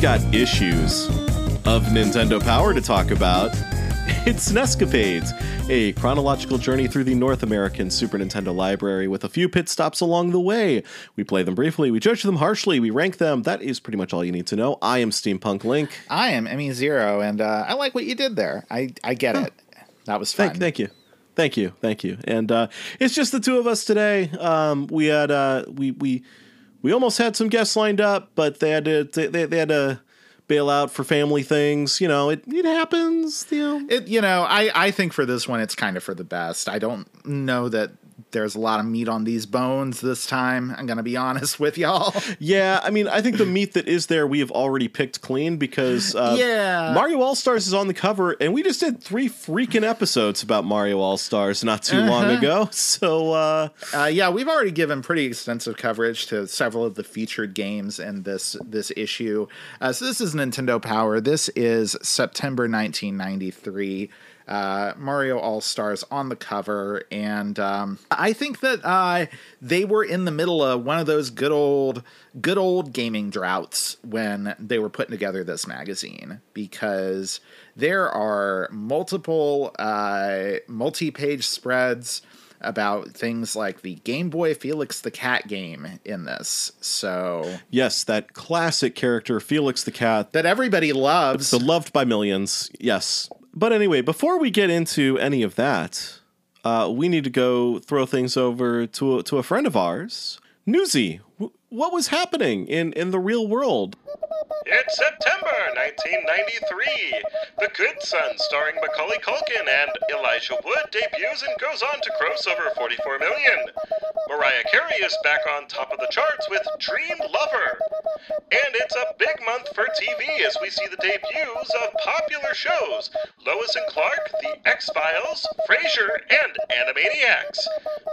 we've got issues of Nintendo Power to talk about. It's Nescapades, a chronological journey through the North American Super Nintendo library with a few pit stops along the way. We play them briefly, we judge them harshly, we rank them. That is pretty much all you need to know. I am Steampunk Link. I am Emmy Zero, and uh, I like what you did there. I, I get it. That was fun. Thank, thank you. Thank you, thank you, and uh, it's just the two of us today. Um, we had uh, we we we almost had some guests lined up, but they had to they, they had to bail out for family things. You know, it it happens. You know, It, you know, I, I think for this one, it's kind of for the best. I don't know that there's a lot of meat on these bones this time. I'm going to be honest with y'all. yeah. I mean, I think the meat that is there we have already picked clean because uh, Yeah. Mario All Stars is on the cover, and we just did three freaking episodes about Mario All Stars not too long Uh-huh. ago. So uh, Uh, yeah, we've already given pretty extensive coverage to several of the featured games in this this issue. Uh, so this is Nintendo Power. This is September 1993. Uh, Mario All Stars on the cover, and um, I think that uh, they were in the middle of one of those good old, good old gaming droughts when they were putting together this magazine because there are multiple uh, multi-page spreads about things like the Game Boy Felix the Cat game in this. So yes, that classic character Felix the Cat that everybody loves. Loved by millions, yes. But anyway, before we get into any of that, uh, we need to go throw things over to a, to a friend of ours, Newsy. What was happening in, in the real world? It's September 1993. The Good Son, starring Macaulay Culkin and Elijah Wood, debuts and goes on to gross over 44 million. Mariah Carey is back on top of the charts with Dream Lover. And it's a big month for TV as we see the debuts of popular shows Lois and Clark, The X Files, Frasier, and Animaniacs.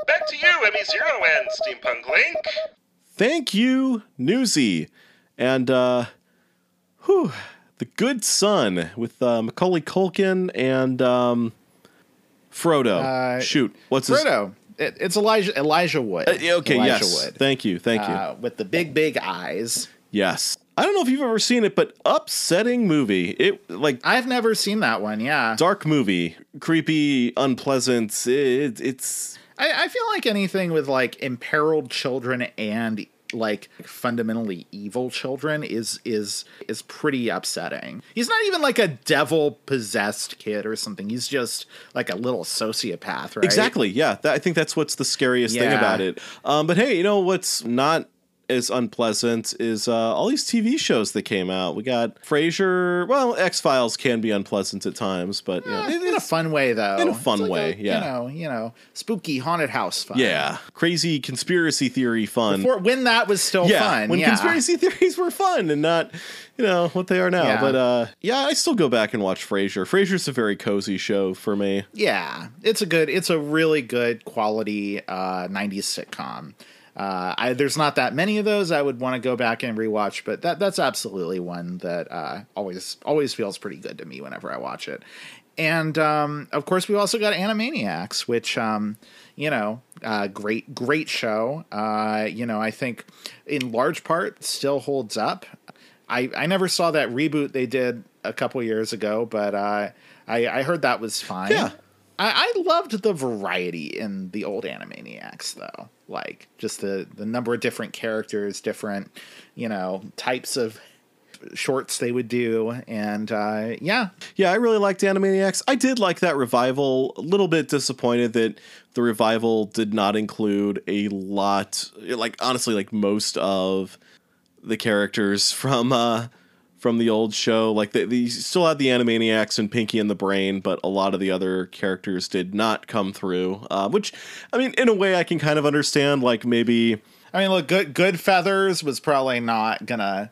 Back to you, Emmy Zero and Steampunk Link. Thank you, Newsy. And, uh, whew, The Good Son with uh, Macaulay Culkin and um, Frodo. Uh, Shoot, what's his Frodo. It, it's Elijah Elijah Wood. Uh, okay, Elijah yes. Wood. Thank you, thank you. Uh, with the big big eyes. Yes. I don't know if you've ever seen it, but upsetting movie. It like I've never seen that one. Yeah, dark movie, creepy, unpleasant. It, it's I, I feel like anything with like imperiled children and like fundamentally evil children is is is pretty upsetting. He's not even like a devil possessed kid or something. He's just like a little sociopath, right? exactly yeah. That, I think that's what's the scariest thing about it. Um, but hey, you know what's not as unpleasant is uh, all these TV shows that came out. We got Frasier. Well, X Files can be unpleasant at times, but you know, Eh, in a fun way though. in a fun like way, a, yeah. You know, you know, spooky haunted house fun. yeah, crazy conspiracy theory fun. For, when that was still yeah, fun. when yeah. conspiracy theories were fun and not, you know, what they are now. Yeah. But uh, yeah, I still go back and watch Frasier. Frasier's a very cozy show for me. Yeah, it's a good, it's a really good quality uh, '90s sitcom. Uh, I, there's not that many of those I would want to go back and rewatch, but that that's absolutely one that uh, always always feels pretty good to me whenever I watch it. And um, of course, we've also got Animaniacs, which um, you know, uh, great great show. Uh, you know, I think in large part still holds up. I, I never saw that reboot they did a couple years ago, but uh, I, I heard that was fine. Yeah. I, I loved the variety in the old Animaniacs, though. Like just the the number of different characters, different you know types of shorts they would do, and uh, yeah, Yeah, I really liked Animaniacs. I did like that revival. A little bit disappointed that the revival did not include a lot, like honestly, like most of the characters from uh from the old show. Like they, they still had the Animaniacs and Pinky and the Brain, but a lot of the other characters did not come through. Uh, which, I mean, in a way, I can kind of understand. Like maybe. I mean, look, good good feathers was probably not gonna.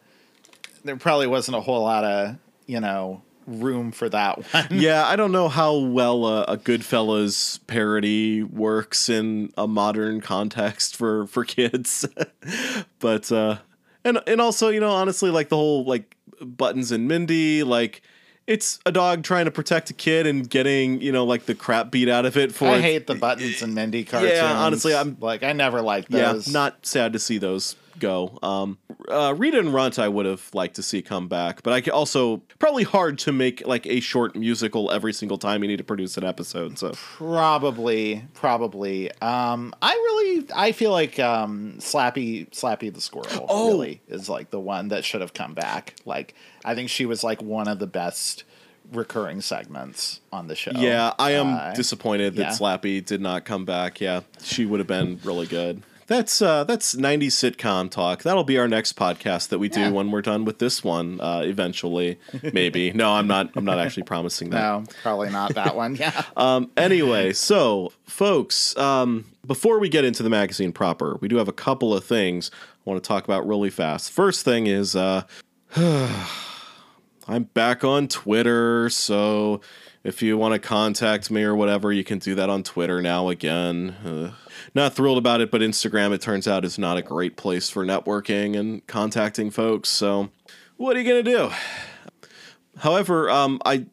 There probably wasn't a whole lot of you know room for that one. Yeah, I don't know how well a, a Goodfellas parody works in a modern context for for kids, but uh, and and also you know honestly like the whole like Buttons and Mindy like it's a dog trying to protect a kid and getting you know like the crap beat out of it for I hate the Buttons and Mindy cartoons. Yeah, honestly, I'm- like I never liked yeah not sad to see those go. Um, uh, Rita and Runt, I would have liked to see come back, but I also probably hard to make like a short musical every single time you need to produce an episode. So Probably, probably. Um, I really, I feel like um, Slappy, Slappy the squirrel, Oh. really is like the one that should have come back. Like, I think she was like one of the best recurring segments on the show. yeah, I am Uh, disappointed that yeah. Slappy did not come back. Yeah, she would have been really good. That's uh, that's 90s sitcom talk. That'll be our next podcast that we do Yeah. when we're done with this one. Uh, eventually, maybe. no, I'm not. I'm not actually promising that. No, probably not that one. Yeah. Um, anyway, so folks, um, before we get into the magazine proper, we do have a couple of things I want to talk about really fast. First thing is, uh, I'm back on Twitter, so if you want to contact me or whatever, you can do that on Twitter now again. Uh, not thrilled about it, but Instagram, it turns out, is not a great place for networking and contacting folks. So, what are you going to do? However, um, I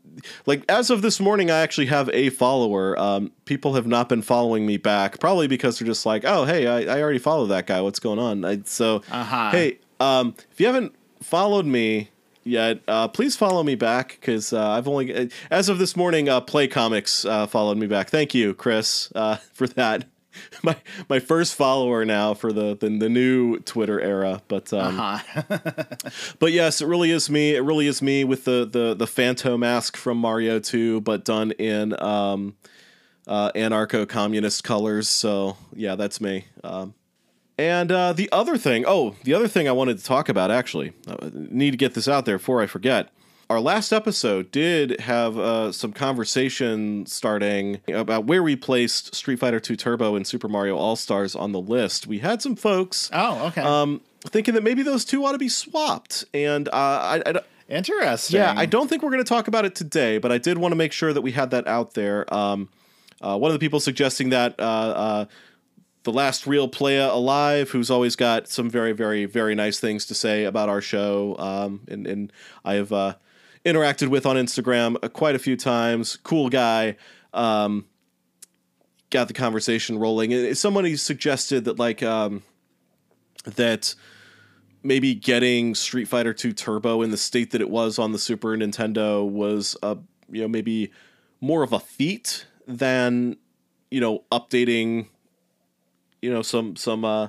like as of this morning, I actually have a follower. Um, people have not been following me back, probably because they're just like, "Oh, hey, I, I already follow that guy. What's going on?" I, so, Uh-huh. hey, um, if you haven't followed me yet, uh, please follow me back because uh, I've only, as of this morning, uh, Play Comics uh, followed me back. Thank you, Chris, uh, for that. My my first follower now for the the, the new Twitter era, but um, Uh-huh. but yes, it really is me. It really is me with the the the Phantom mask from Mario 2, but done in um, uh, anarcho-communist colors. So yeah, that's me. Um, and uh, the other thing, oh, the other thing I wanted to talk about actually, uh, need to get this out there before I forget. Our last episode did have uh, some conversation starting about where we placed Street Fighter 2 Turbo and Super Mario All Stars on the list. We had some folks Oh, okay. um, thinking that maybe those two ought to be swapped. And uh, I, I, Interesting. yeah, I don't think we're going to talk about it today, but I did want to make sure that we had that out there. Um, uh, one of the people suggesting that uh, uh, the last real playa alive, who's always got some very, very, very nice things to say about our show, um, and, and I have uh, interacted with on Instagram uh, quite a few times. Cool guy. Um, got the conversation rolling. Somebody suggested that like um, that maybe getting Street Fighter 2 Turbo in the state that it was on the Super Nintendo was a you know maybe more of a feat than you know updating you know some some uh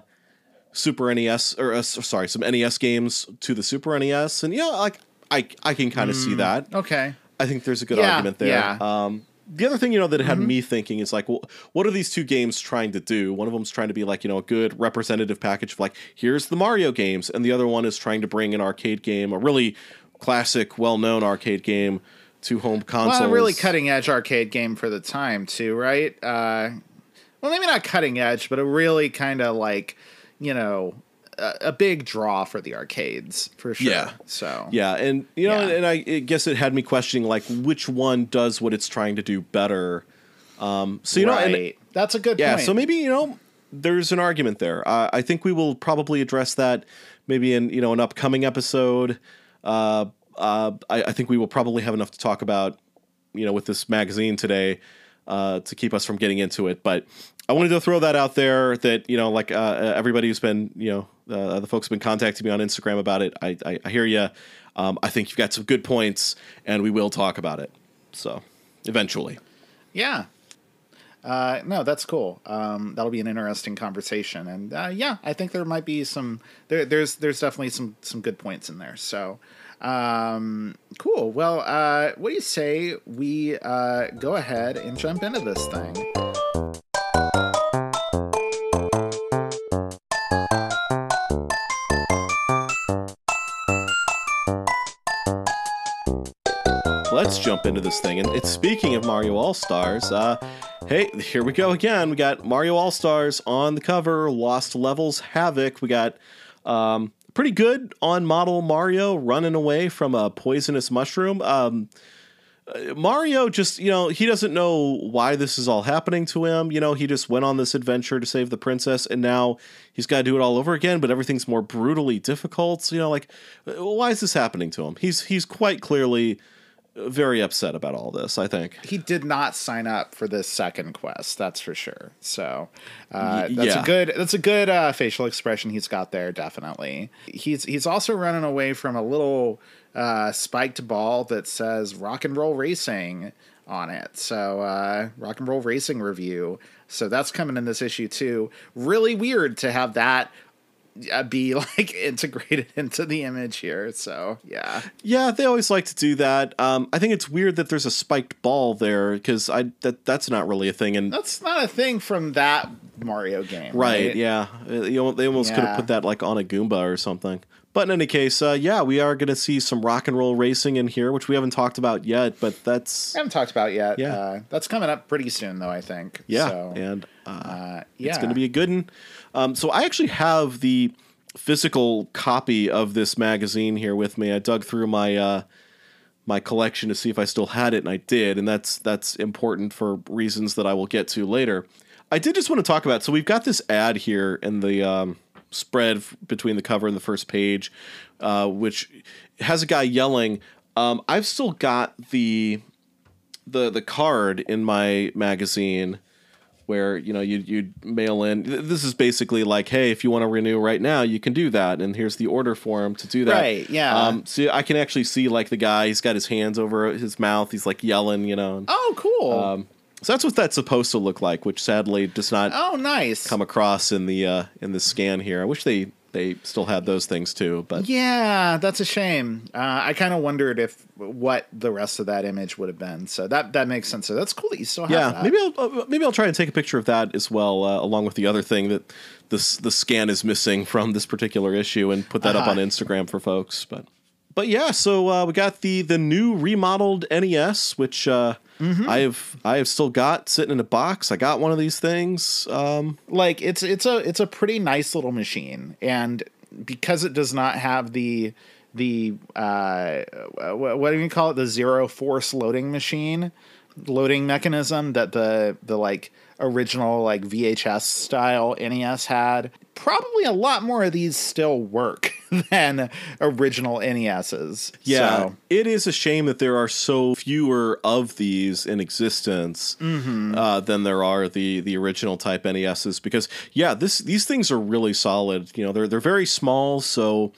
Super NES or uh, sorry some NES games to the Super NES and yeah like I I can kind of see that. Okay. I think there's a good Yeah, argument there. yeah. Um, the other thing, you know, that had me thinking is like, well, what are these two games trying to do? One of them's trying to be like, you know, a good representative package of like, here's the Mario games, and the other one is trying to bring an arcade game, a really classic, well-known arcade game, to home consoles. Well, a really cutting edge arcade game for the time too, right? Uh, well, maybe not cutting edge, but a really kind of like, you know, a, a big draw for the arcades for sure. Yeah. So Yeah, and you know, Yeah. and I, I guess it had me questioning like which one does what it's trying to do better. Um, so you know, and. That's a good Yeah, point. so maybe you know there's an argument there. Uh, I think we will probably address that maybe in you know an upcoming episode. Uh, uh, I, I think we will probably have enough to talk about you know with this magazine today uh, to keep us from getting into it. But I wanted to throw that out there that you know like uh, everybody who's been you know uh, the folks have been contacting me on Instagram about it. I I, I hear you. Um, I think you've got some good points, and we will talk about it. So eventually. Yeah. Uh, no, that's cool. Um, that'll be an interesting conversation, and uh, yeah, I think there might be some. There, there's there's definitely some some good points in there. So, um, cool. Well, uh, what do you say we uh, go ahead and jump into this thing? Let's jump into this thing. And it's speaking of Mario All Stars. Uh, hey, here we go again. We got Mario All Stars on the cover. Lost Levels Havoc. We got um, pretty good on model Mario running away from a poisonous mushroom. Um, Mario just, you know, he doesn't know why this is all happening to him. You know, he just went on this adventure to save the princess, and now he's got to do it all over again. But everything's more brutally difficult. So, you know, like, why is this happening to him? He's he's quite clearly very upset about all this. I think. he did not sign up for this second quest. That's for sure. So uh, that's yeah. a good that's a good uh, facial expression he's got there. Definitely. He's he's also running away from a little uh, spiked ball that says "Rock and Roll Racing" on it. So uh, Rock and Roll Racing review. So that's coming in this issue too. Really weird to have that. Uh, be like integrated into the image here. So yeah, Yeah, they always like to do that. Um, I think it's weird that there's a spiked ball there because I that that's not really a thing. And that's not a thing from that Mario game, right, right? yeah, Uh, you know, they almost could have put that like on a Goomba or something. But in any case, uh, yeah, we are going to see some rock and roll racing in here, which we haven't talked about yet. But that's I haven't talked about yet. Yeah. Uh, that's coming up pretty soon, though. I think. yeah, So, and uh, uh, yeah, It's going to be a good one. Um, so I actually have the physical copy of this magazine here with me. I dug through my uh, my collection to see if I still had it, and I did, and that's that's important for reasons that I will get to later. I did just want to talk about. So we've got this ad here in the um, spread f- between the cover and the first page, uh, which has a guy yelling. Um, I've still got the the the card in my magazine where you know you you mail in. This is basically like, hey, if you want to renew right now, you can do that, and here's the order form to do that. Right, yeah. Um, so I can actually see like the guy. He's got his hands over his mouth. He's like yelling, you know. and- Oh, cool. Um, so that's what that's supposed to look like, which sadly does not oh, nice. come across in the uh, in the scan here. I wish they they still had those things too, but Yeah, that's a shame. Uh, I kind of wondered if what the rest of that image would have been. So that that makes sense. So that's cool that you still have yeah, that. maybe I'll uh, maybe I'll try and take a picture of that as well, uh, along with the other thing that this the scan is missing from this particular issue, and put that up Uh-huh. on Instagram for folks. But but yeah, so uh, we got the the new remodeled NES, which uh, Mm-hmm. I have I have still got sitting in a box. I got one of these things. Um, like it's it's a it's a pretty nice little machine and because it does not have the the uh what, what do you call it the zero force loading machine loading mechanism that the the like original like VHS style NES had probably a lot more of these still work than original NESs Yeah, so, it is a shame that there are so fewer of these in existence Mm-hmm. uh, than there are the the original type NESs. Because yeah, this these things are really solid. You know, they're they're very small, so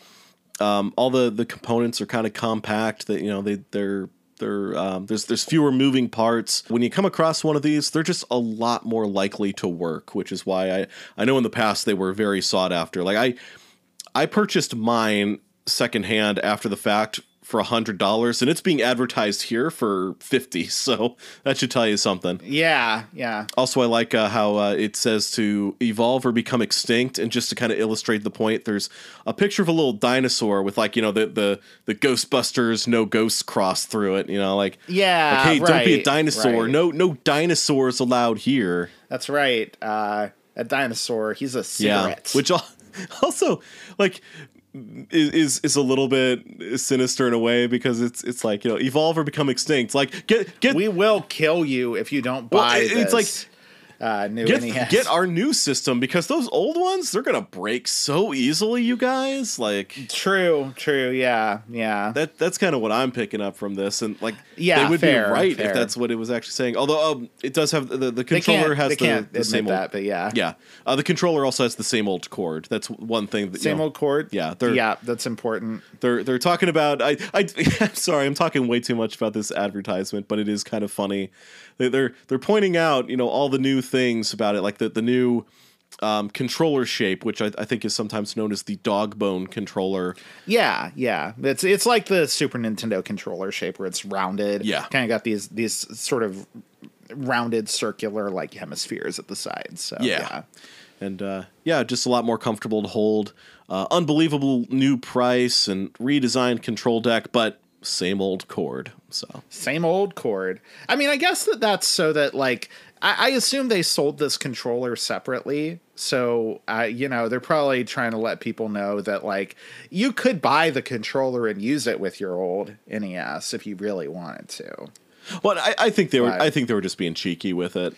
um, all the the components are kind of compact. That you know they they're they're um, there's there's fewer moving parts. When you come across one of these, they're just a lot more likely to work, which is why I I know in the past they were very sought after. Like I I purchased mine secondhand after the fact for a hundred dollars, and it's being advertised here for fifty. So that should tell you something. yeah yeah Also, I like uh, how uh, it says to evolve or become extinct, and just to kind of illustrate the point, there's a picture of a little dinosaur with like you know the the the Ghostbusters no ghosts crossed through it. You know, like yeah like, hey, don't be a dinosaur. right. No no dinosaurs allowed here. that's right uh a dinosaur he's a cigarette. Yeah, which also like is, is is a little bit sinister in a way because it's it's like you know evolve or become extinct. Like get get we will kill you if you don't Well, buy it- it's this, uh, new get, NES. get our new system because those old ones they're gonna break so easily. You guys like true, true, yeah, yeah. that. That's kind of what I'm picking up from this, and like Yeah, they would fair, be right fair. if that's what it was actually saying. Although um, it does have the the controller has the, the same that, old but yeah, yeah uh, the controller also has the same old cord. That's one thing that you same know, old cord. Yeah, they're- yeah, that's important. they're they're talking about I I I'm sorry I'm talking way too much about this advertisement but it is kind of funny they're they're pointing out you know all the new things about it like the the new um, controller shape which I, I think is sometimes known as the dog bone controller Yeah, yeah. It's it's like the Super Nintendo controller shape where it's rounded. Yeah. kind of got these these sort of rounded circular like hemispheres at the sides. So Yeah. yeah. and uh, yeah just a lot more comfortable to hold uh, unbelievable new price and redesigned control deck but same old cord so Same old cord. I mean, I guess that that's so that like I, I assume they sold this controller separately. So uh, you know they're probably trying to let people know that like you could buy the controller and use it with your old NES if you really wanted to. well I, I think they were Right. I think they were just being cheeky with it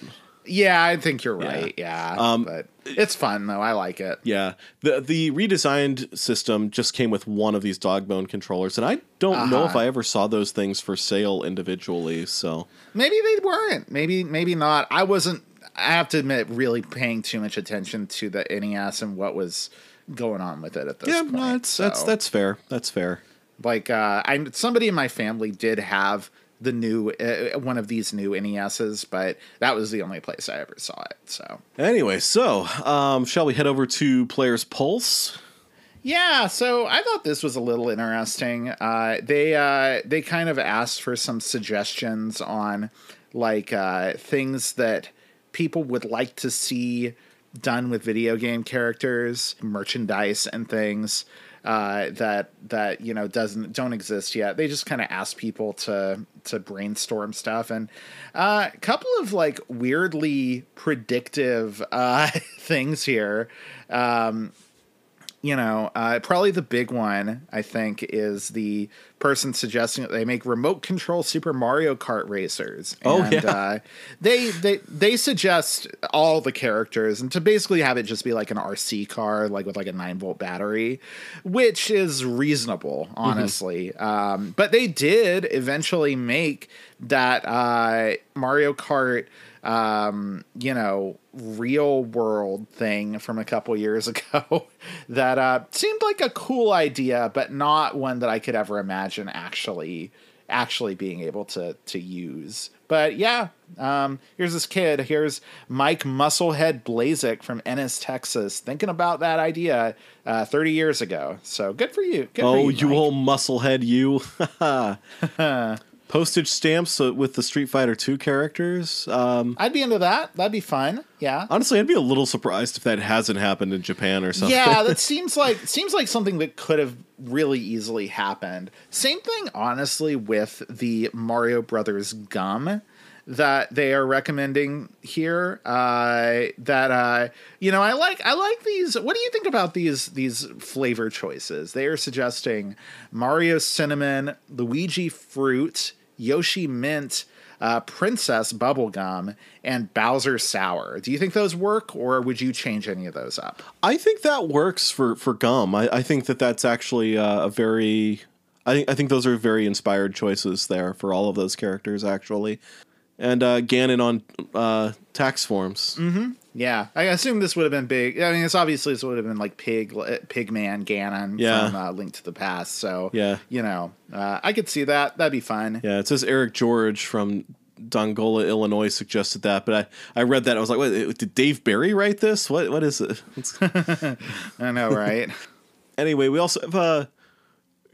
Yeah, I think you're right. Yeah, Um, but it's fun though. I like it. Yeah, the the redesigned system just came with one of these dog bone controllers, and I don't know if Uh-huh. I ever saw those things for sale individually. So Maybe they weren't. Maybe maybe not. I wasn't. I have to admit, really paying too much attention to the NES and what was going on with it at this yeah, point. no, that's that's that's fair. That's fair. like uh, I somebody in my family did have the new uh, one of these new NESs, but that was the only place I ever saw it. So Anyway, so um, shall we head over to Player's Pulse? Yeah, so I thought this was a little interesting. Uh, they uh, they kind of asked for some suggestions on like uh, things that people would like to see done with video game characters, merchandise, and things uh, that that you know doesn't don't exist yet. They just kind of ask people to to brainstorm stuff, and uh, a couple of like weirdly predictive uh, things here. Um, you know, uh, probably the big one I think is the person suggesting that they make remote control Super Mario Kart racers. Oh, and, yeah. uh, they they they suggest all the characters and to basically have it just be like an RC car, like with like a nine volt battery, which is reasonable, honestly. Um, but they did eventually make that uh, Mario Kart um, you know, real world thing from a couple years ago that uh, seemed like a cool idea, but not one that I could ever imagine actually actually being able to to use. But yeah, um, here's this kid. Here's Mike Musclehead Blazik from Ennis, Texas, thinking about that idea uh, 30 years ago. So good for you. Good for Oh, you, you old musclehead, you! Postage stamps uh, with the Street Fighter Two characters. Um, I'd be into that. That'd be fun. Yeah. honestly, I'd be a little surprised if that hasn't happened in Japan or something. Yeah, that seems like seems like something that could have really easily happened. Same thing, honestly, with the Mario Brothers gum that they are recommending here. Uh, that uh, you know, I like I like these. What do you think about these these flavor choices? They are suggesting Mario cinnamon, Luigi fruit, Yoshi mint. Uh, Princess Bubblegum and Bowser Sour. Do you think those work, or would you change any of those up? I think that works for for gum. I, I think that that's actually uh, a very. I think I think those are very inspired choices there for all of those characters actually, and uh, Ganon on uh, tax forms. Yeah, I assume this would have been big. I mean, it's obviously this would have been like Pig, Pigman, Ganon Yeah. from uh, Link to the Past. So Yeah. you know, uh, I could see that. That'd be fun. Yeah, it says Eric George from Dongola, Illinois suggested that, but I, I read that I was like, wait, did Dave Barry write this? What what is it? I know, right? anyway, we also have a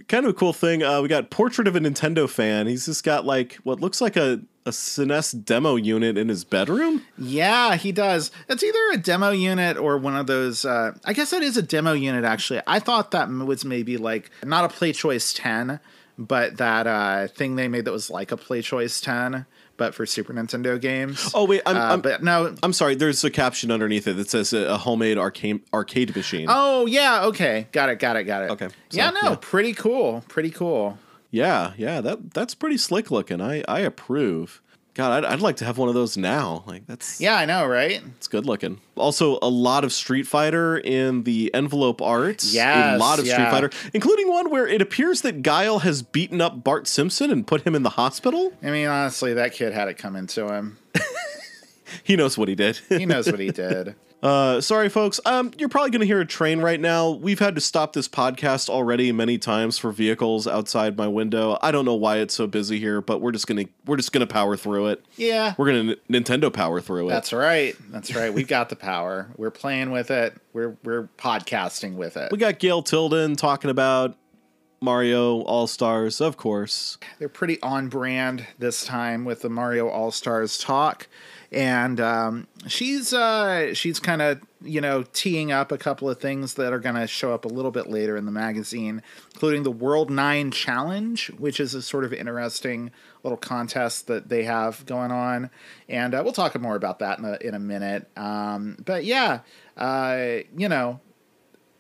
kind of a cool thing. Uh, we got portrait of a Nintendo fan. He's just got like what looks like a a SNES demo unit in his bedroom. yeah, he does. It's either a demo unit or one of those. Uh, I guess that is a demo unit. Actually, I thought that was maybe like not a Play Choice Ten, but that uh, thing they made that was like a Play Choice Ten, but for Super Nintendo games. Oh wait, I'm Uh, I'm, but no, I'm sorry. There's a caption underneath it that says a, a homemade arcade arcade machine. Oh yeah, okay, got it, got it, got it. Okay, so, yeah, no, yeah. pretty cool, pretty cool. Yeah, yeah, that that's pretty slick looking. I I approve. God, I'd, I'd like to have one of those now. Like that's Yeah, I know, right? It's good looking. Also, a lot of Street Fighter in the envelope art. Yeah, a lot of Street. Fighter, including one where it appears that Guile has beaten up Bart Simpson and put him in the hospital. I mean, honestly, that kid had it coming to him. He knows what he did. He knows what he did. Uh, sorry, folks. Um, you're probably going to hear a train right now. We've had to stop this podcast already many times for vehicles outside my window. I don't know why it's so busy here, but we're just gonna we're just gonna power through it. Yeah, We're gonna N- Nintendo power through it. that's right. That's right. We've got the power. We're playing with it. We're we're podcasting with it. we got Gail Tilden talking about Mario All Stars, of course. They're pretty on brand this time with the Mario All Stars talk, and um, she's uh, she's kind of you know teeing up a couple of things that are going to show up a little bit later in the magazine, including the World Nine Challenge, which is a sort of interesting little contest that they have going on, and uh, we'll talk more about that in a in a minute. Um, but yeah, uh, you know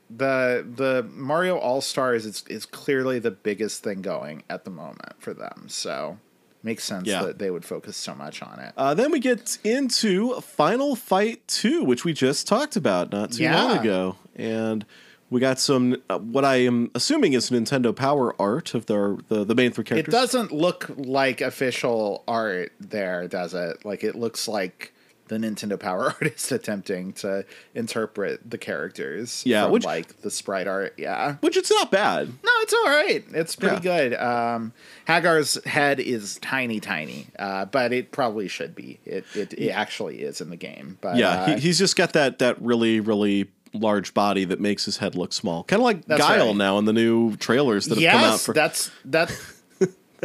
the the Mario All Stars is is clearly the biggest thing going at the moment for them. So makes sense Yeah. that they would focus so much on it. Uh, then we get into Final Fight 2, which we just talked about not too long ago. And we got some, uh, what I am assuming is Nintendo Power art of their, the, the main three characters. It doesn't look like official art there, does it? Like it looks like the Nintendo Power artist attempting to interpret the characters. Yeah, from, which- like the sprite art. Yeah. Which it's not bad. No, it's all right. It's pretty Yeah. good. Um, Hagar's head is tiny, tiny, uh, but it probably should be. It, it it actually is in the game. But Yeah, uh, he, he's just got that, that really, really large body that makes his head look small. Kind of like Guile right. now in the new trailers that have come out yes, for. that's that.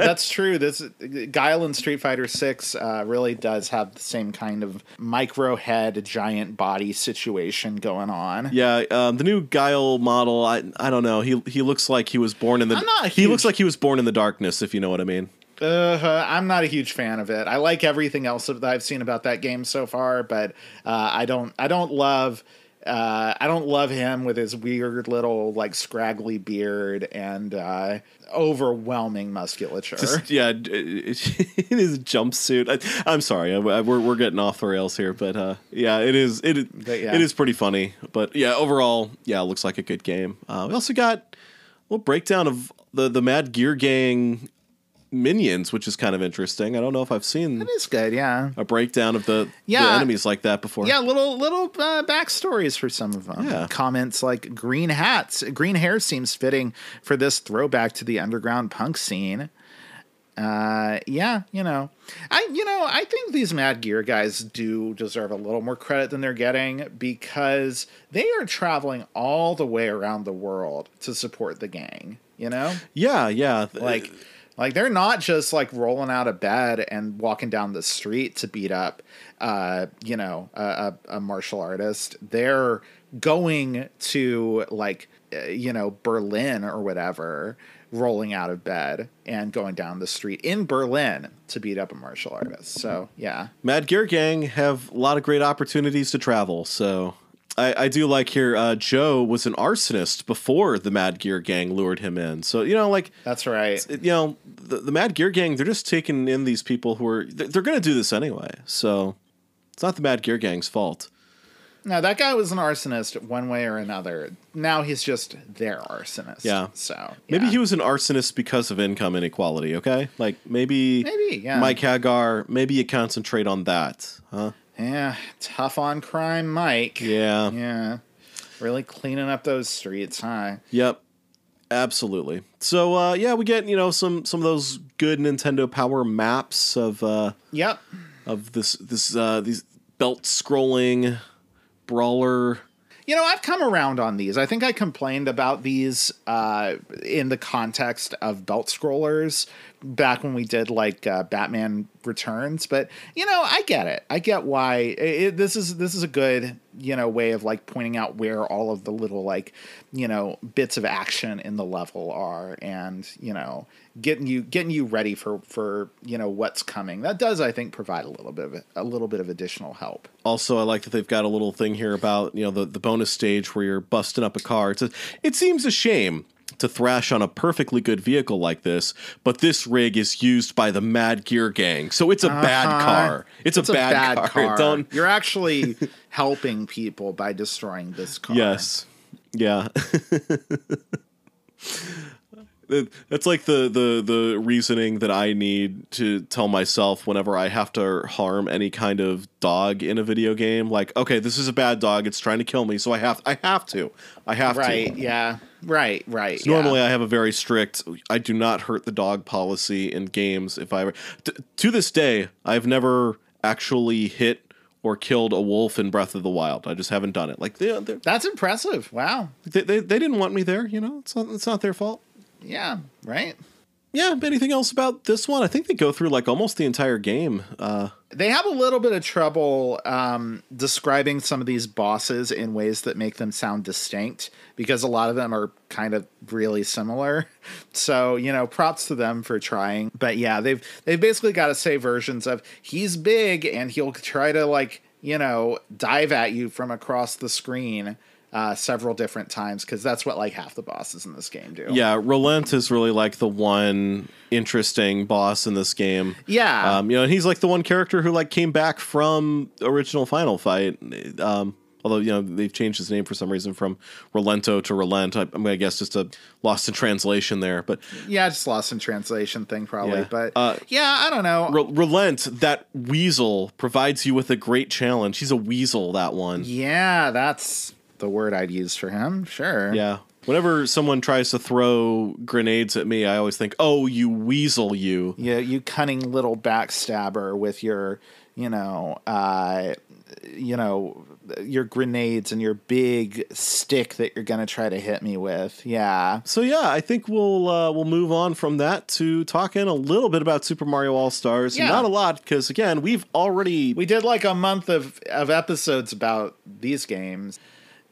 That's true. This Guile in Street Fighter Six uh, really does have the same kind of micro head, giant body situation going on. Yeah, um, the new Guile model. I I don't know. He he looks like he was born in the. I'm not he looks like he was born in the darkness. If you know what I mean. Uh, I'm not a huge fan of it. I like everything else that I've seen about that game so far, but uh, I don't. I don't love. Uh, I don't love him with his weird little like scraggly beard and uh, overwhelming musculature. Just, yeah, in his jumpsuit. I, I'm sorry, I, I- we're we're getting off the rails here, but uh, yeah, it is it yeah. it is pretty funny. But yeah, overall, yeah, it looks like a good game. Uh, we also got a little breakdown of the the Mad Gear Gang minions, which is kind of interesting. I don't know if I've seen It is good, yeah. a breakdown of the, the Yeah. enemies like that before. Yeah, little little uh, backstories for some of them. Yeah. Comments like green hats, green hair seems fitting for this throwback to the underground punk scene. Uh, yeah, you know, I you know I think these Mad Gear guys do deserve a little more credit than they're getting because they are traveling all the way around the world to support the gang. You know, yeah, yeah. like like they're not just like rolling out of bed and walking down the street to beat up uh you know a, a, martial artist they're going to like uh, you know berlin or whatever rolling out of bed and going down the street in berlin to beat up a martial artist so yeah Mad Gear Gang have a lot of great opportunities to travel. So I, I do like here. Uh, Joe was an arsonist before the Mad Gear Gang lured him in. So you know, like that's right you know, the, the Mad Gear Gang, they're just taking in these people who are they're, they're going to do this anyway. So it's not the Mad Gear Gang's fault. no that guy was an arsonist one way or another now he's just their arsonist Yeah. so Maybe he was an arsonist because of income inequality. Okay, like maybe Maybe, yeah. Mike Hagar. Maybe you concentrate on that, huh? Yeah, tough on crime, Mike. Yeah. Yeah. Really cleaning up those streets, huh? Yep. Absolutely. So uh, yeah, we get you know some some of those good Nintendo Power maps of uh, Yep. of this this uh, these belt scrolling brawler. You know, I've come around on these. I think I complained about these uh, in the context of belt scrollers back when we did like uh, Batman Returns, but you know, I get it. I get why it, this is this is a good you know way of like pointing out where all of the little like you know bits of action in the level are, and you know getting you getting you ready for for you know what's coming. That does, I think, provide a little bit of a little bit of additional help. Also, I like that they've got a little thing here about you know the, the bonus stage where you're busting up a car. It's a, it seems a shame to thrash on a perfectly good vehicle like this, but this rig is used by the Mad Gear Gang, so it's a bad Uh-huh. car. It's, a, bad, car. Don't You're actually helping people by destroying this car. Yes. Yeah. That- That's like the, the the reasoning that I need to tell myself whenever I have to harm any kind of dog in a video game. Like, okay, this is a bad dog. It's trying to kill me, so I have I have to. I have Right. to. Yeah. Right. Right. So Normally, I have a very strict I do not hurt the dog policy in games. If I ever t- to this day, I've never actually hit or killed a wolf in Breath of the Wild. I just haven't done it. Like they That's impressive. Wow. they, they, they didn't want me there. You know, it's not it's not their fault. Yeah. Right. Yeah, anything else about this one? I think they go through like almost the entire game. Uh, They have a little bit of trouble um, describing some of these bosses in ways that make them sound distinct because a lot of them are kind of really similar. So you know, props to them for trying. But yeah, they've they've basically got to say versions of he's big and he'll try to like you know dive at you from across the screen. Uh, several different times because that's what like half the bosses in this game do. Yeah, Rolent is really like the one interesting boss in this game. Yeah. Um, you know, and he's like the one character who like came back from original Final Fight. Um, although you know they've changed his name for some reason from Rolento to Rolent. I, I'm gonna guess just a lost in translation there, but yeah, just lost in translation thing probably. Yeah. But Uh, yeah, I don't know. Re- Rolent that weasel provides you with a great challenge. He's a weasel. That one. yeah, that's the word I'd use for him. Sure. Yeah. Whenever someone tries to throw grenades at me, I always think, "Oh, you weasel, you." you you cunning little backstabber with your you know uh you know your grenades and your big stick that you're gonna try to hit me with yeah So yeah, I think we'll uh, we'll move on from that to talking a little bit about Super Mario All Stars. Yeah. Not a lot because again, we've already we did like a month of of episodes about these games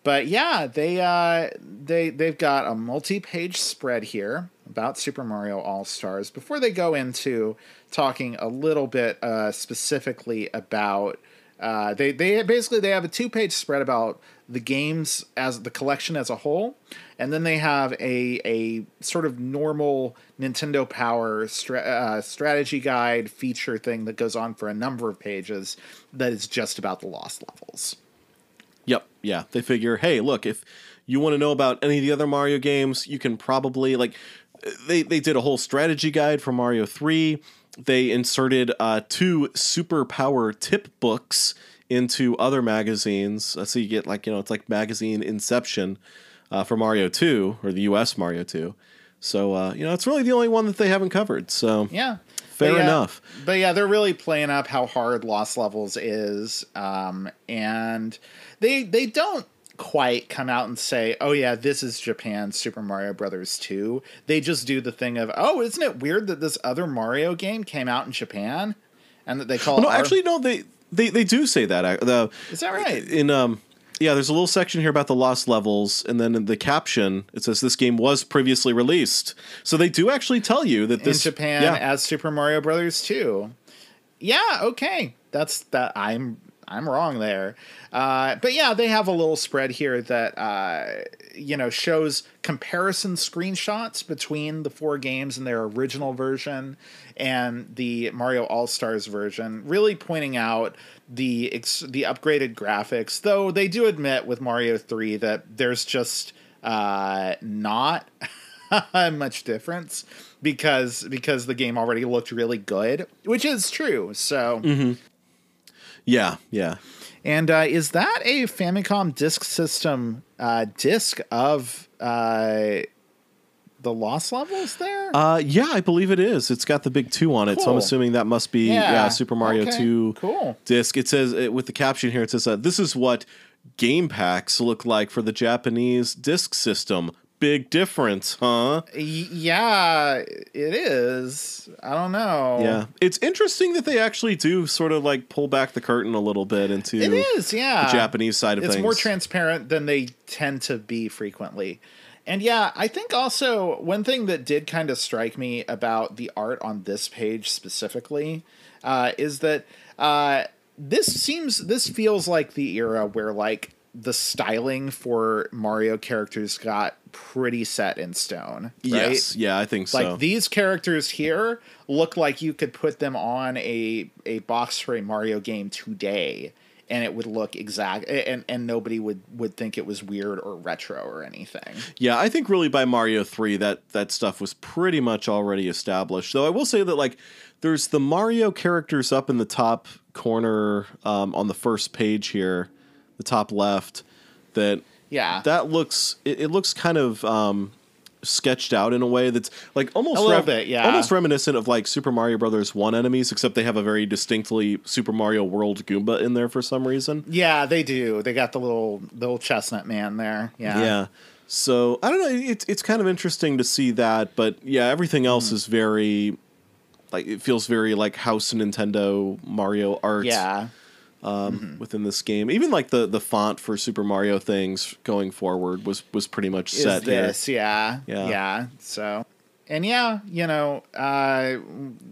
but yeah they uh they they've got a multi-page spread here about super mario all stars before they go into talking a little bit uh specifically about uh they they basically they have a two-page spread about the games as the collection as a whole and then they have a a sort of normal Nintendo Power stra- uh, strategy guide feature thing that goes on for a number of pages that is just about the lost levels. Yeah. They figure, hey, look, if you want to know about any of the other Mario games, you can probably like they they did a whole strategy guide for Mario 3. They inserted uh two super power tip books into other magazines. Uh, so you get like, you know, it's like magazine Inception uh, for Mario 2 or the US Mario 2. So uh, you know, it's really the only one that they haven't covered. So Yeah. Fair But yeah- enough. But yeah, they're really playing up how hard Lost Levels is, um, and they they don't quite come out and say, "Oh yeah, this is Japan's Super Mario Brothers 2." They just do the thing of, "Oh, isn't it weird that this other Mario game came out in Japan?" And that they call Oh, no, our- actually no, they they they do say that. uh, Is that right? in um yeah, there's a little section here about the lost levels, and then in the caption it says this game was previously released. So they do actually tell you that this in Japan yeah, as Super Mario Brothers 2. Yeah, okay. That's that I'm I'm wrong there. Uh, but yeah, they have a little spread here that uh, you know shows comparison screenshots between the four games and their original version and the Mario All Stars version, really pointing out the ex- the upgraded graphics. Though they do admit with Mario Three that there's just uh, not much difference because because the game already looked really good, which is true. So, yeah, yeah. and uh, is that a Famicom Disk System uh, disc of uh, the Lost Levels there? Uh, yeah, I believe it is. It's got the big two on it, so I'm assuming that must be Yeah, yeah, Super Mario okay, Two cool. disc. It says uh, with the caption here, it says uh, this is what game packs look like for the Japanese disc system. Big difference, huh? Yeah, it is. I don't know. Yeah, it's interesting that they actually do sort of like pull back the curtain a little bit into It is, yeah. the Japanese side of it's things. It's more transparent than they tend to be frequently. And yeah, I think also one thing that did kind of strike me about the art on this page specifically uh, is that uh, this seems this feels like the era where like the styling for Mario characters got pretty set in stone. Right? Yes, yeah, I think so. Like these characters here look like you could put them on a a box for a Mario game today and it would look exact and and nobody would would think it was weird or retro or anything. yeah, I think really by Mario Three that that stuff was pretty much already established. Though I will say that like there's the Mario characters up in the top corner um, on the first page here, the top left. That Yeah. that looks it, it looks kind of um, sketched out in a way that's like almost A little bit, yeah. almost reminiscent of like Super Mario Brothers One enemies, except they have a very distinctly Super Mario World Goomba in there for some reason. yeah, they do. They got the little little chestnut man there. Yeah. Yeah. So I don't know. It's it's kind of interesting to see that, but yeah, everything else Hmm. is very like it feels very like House Nintendo Mario art Yeah. Within this game. Even like the the font for Super Mario things going forward was was pretty much Is set here. yeah. Yeah. Yeah. So and yeah, you know, uh,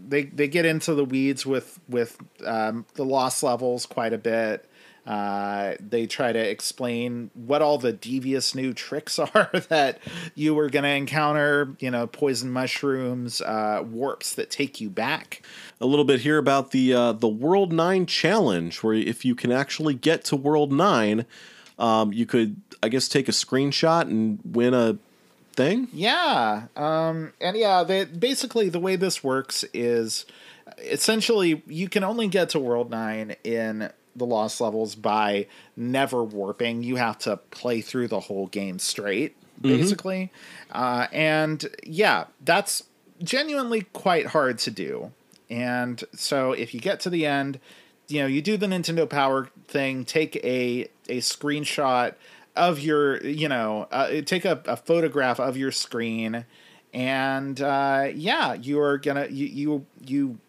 they they get into the weeds with with um, the lost levels quite a bit. Uh, they try to explain what all the devious new tricks are that you were going to encounter. You know, poison mushrooms, uh, warps that take you back. A little bit here about the uh, the World Nine challenge, where if you can actually get to World Nine, um, you could, I guess, take a screenshot and win a thing. Yeah, um, and yeah, they, basically the way this works is essentially you can only get to World Nine in the lost levels by never warping. You have to play through the whole game straight, basically. Mm-hmm. Uh, and yeah, that's genuinely quite hard to do. And so if you get to the end, you know, you do the Nintendo Power thing, take a a screenshot of your, you know, uh, take a, a photograph of your screen and uh, yeah, you are gonna you you you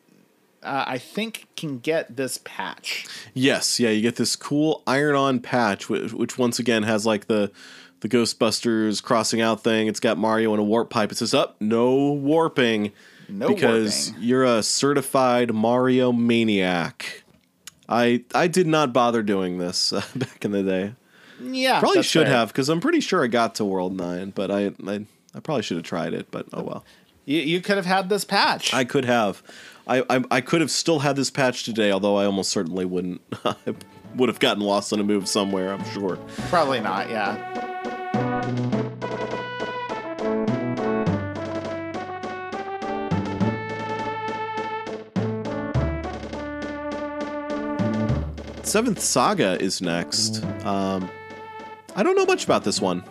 uh, I think can get this patch. Yes, yeah, you get this cool iron-on patch, which, which, once again has like the the Ghostbusters crossing out thing. It's got Mario in a warp pipe. It says, "Up, oh, no warping." No because warping. you're a certified Mario maniac. I I did not bother doing this uh, back in the day. Yeah, probably should fair. have because I'm pretty sure I got to World Nine, but I I, I probably should have tried it. But oh well. You, you could have had this patch. I could have. I, I, I could have still had this patch today, although I almost certainly wouldn't. I would have gotten lost on a move somewhere. I'm sure. Probably not. Yeah. Seventh Saga is next. Um, I don't know much about this one.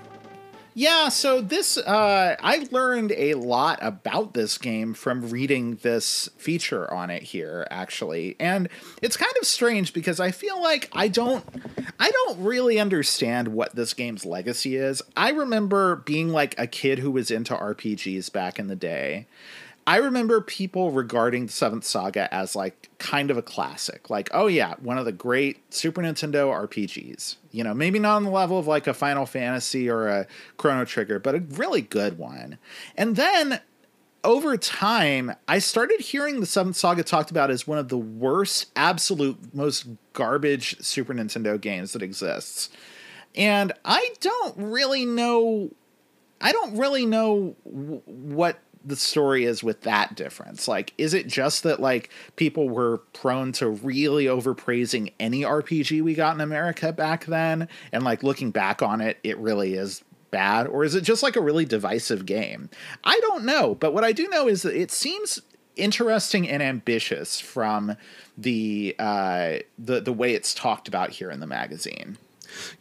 Yeah, so this uh, I learned a lot about this game from reading this feature on it here actually. And it's kind of strange because I feel like I don't I don't really understand what this game's legacy is. I remember being like a kid who was into RPGs back in the day. I remember people regarding the Seventh Saga as like kind of a classic. Like, oh yeah, one of the great Super Nintendo RPGs. You know, maybe not on the level of like a Final Fantasy or a Chrono Trigger, but a really good one. And then over time, I started hearing the Seventh Saga talked about as one of the worst, absolute, most garbage Super Nintendo games that exists. And I don't really know I don't really know what the story is with that difference. Like, is it just that like people were prone to really overpraising any RPG we got in America back then, and like looking back on it, it really is bad, or is it just like a really divisive game? I don't know, but what I do know is that it seems interesting and ambitious from the uh, the the way it's talked about here in the magazine.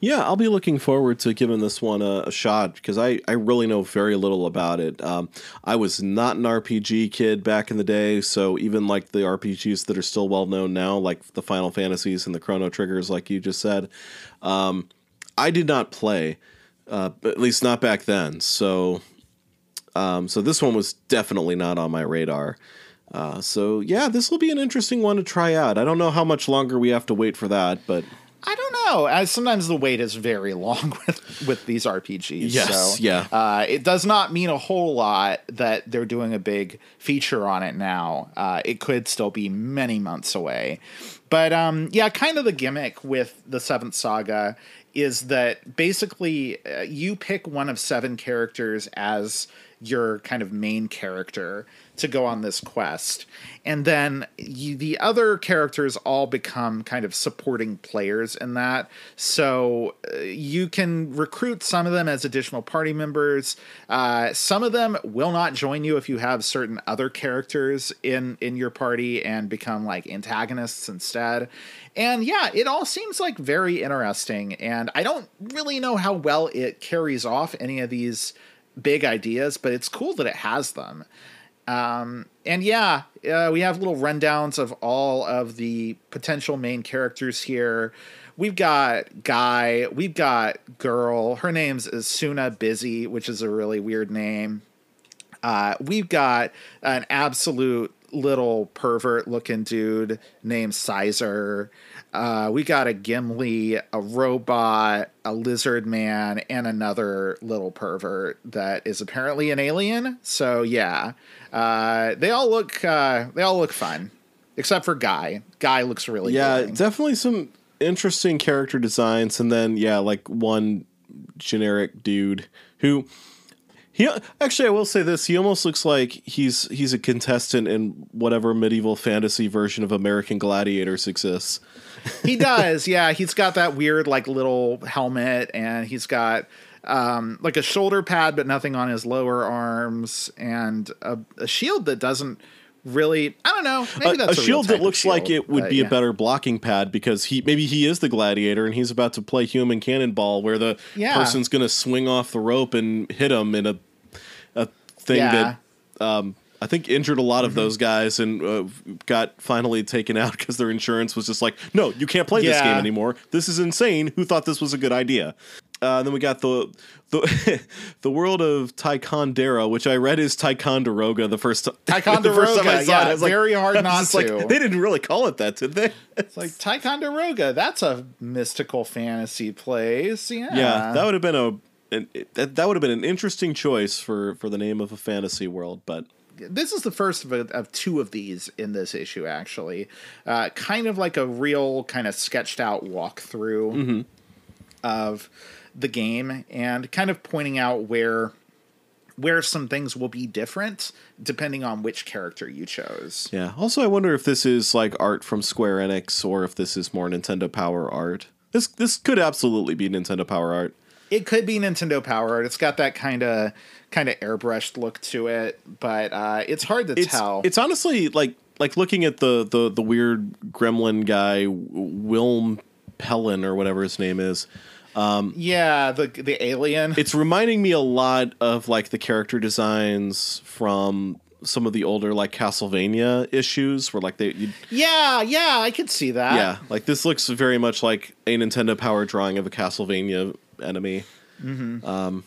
Yeah, I'll be looking forward to giving this one a, a shot because I, I really know very little about it. Um, I was not an RPG kid back in the day, so even like the RPGs that are still well known now, like the Final Fantasies and the Chrono Triggers, like you just said, um, I did not play, uh, at least not back then. So, um, so this one was definitely not on my radar. Uh, so yeah, this will be an interesting one to try out. I don't know how much longer we have to wait for that, but I don't know. As sometimes the wait is very long with with these RPGs. Yes, so, yeah. Uh, it does not mean a whole lot that they're doing a big feature on it now. Uh, it could still be many months away. But um, yeah, kind of the gimmick with the Seventh Saga is that basically uh, you pick one of seven characters as your kind of main character to go on this quest. And then you, the other characters all become kind of supporting players in that. So uh, you can recruit some of them as additional party members. Uh, some of them will not join you if you have certain other characters in in your party and become like antagonists instead. And yeah, it all seems like very interesting. And I don't really know how well it carries off any of these big ideas, but it's cool that it has them. Um, and yeah, uh, we have little rundowns of all of the potential main characters here. We've got guy, we've got girl. Her name's Suna Busy, which is a really weird name. Uh, we've got an absolute little pervert looking dude named Sizer. Uh, we got a Gimli, a robot, a lizard man, and another little pervert that is apparently an alien. So yeah, uh, they all look uh, they all look fun, except for Guy. Guy looks really yeah, boring. definitely some interesting character designs, and then yeah, like one generic dude who he actually I will say this he almost looks like he's he's a contestant in whatever medieval fantasy version of American Gladiators exists. He does, yeah. He's got that weird like little helmet, and he's got um, like a shoulder pad, but nothing on his lower arms, and a, a shield that doesn't really. I don't know. Maybe a, that's a a, shield that looks of like it would be yeah. a better blocking pad because he maybe he is the gladiator and he's about to play human cannonball where the Yeah. person's going to swing off the rope and hit him in a a thing Yeah. that um, I think injured a lot of Mm-hmm. those guys and uh, got finally taken out because their insurance was just like, no, you can't play this game anymore. This is insane. Who thought this was a good idea? Uh, then we got the the the world of Ticonderoga, which I read is Ticonderoga the first time. the first time I Ticonderoga, saw it. yeah, I was like- very hard I was not just like, to. they didn't really call it that, did they? It's like Ticonderoga. That's a mystical fantasy place. Yeah. yeah, that would have been a an, that, that would have been an interesting choice for for the name of a fantasy world, but this is the first of, a, of two of these in this issue actually uh, kind of like a real kind of sketched out walkthrough Mm-hmm. of the game and kind of pointing out where where some things will be different depending on which character you chose yeah. Also, I wonder if this is like art from Square Enix or if this is more Nintendo Power art. This this could absolutely be Nintendo Power art. it could be nintendo power art it's got that kind of kind of airbrushed look to it but uh, it's hard to It's tell it's honestly like like looking at the the the weird gremlin guy Wilm Pellin or whatever his name is. Um, yeah the the alien It's reminding me a lot of like the character designs from some of the older like Castlevania issues where like they yeah yeah i could see that yeah like this looks very much like a Nintendo Power drawing of a Castlevania enemy. Mm-hmm. Um,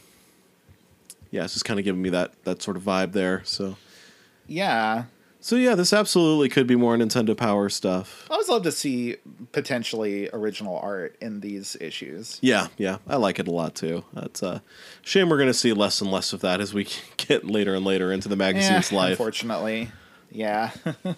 yeah, it's just kind of giving me that that sort of vibe there. So yeah so yeah, this absolutely could be more Nintendo Power stuff. I always love to see potentially original art in these issues. Yeah, yeah, I like it a lot too. It's a shame we're going to see less and less of that as we get later and later into the magazine's life. Unfortunately, yeah,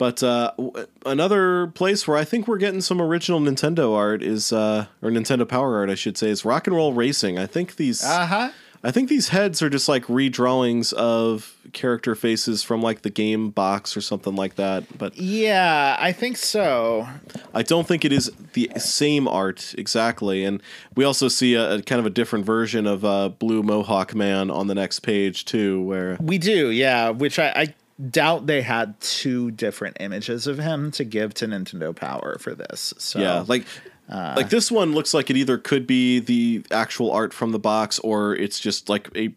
But uh, w- another place where I think we're getting some original Nintendo art is, uh, or Nintendo Power art, I should say, is Rock and Roll Racing. I think these, uh huh. I think these heads are just like redrawings of character faces from like the game box or something like that. But Yeah, I think so. I don't think it is the same art exactly. And we also see a, a kind of a different version of uh, Blue Mohawk Man on the next page too, where We do, yeah. Which I, I doubt they had two different images of him to give to Nintendo Power for this. So Yeah, like Uh, like this one looks like it either could be the actual art from the box or it's just like a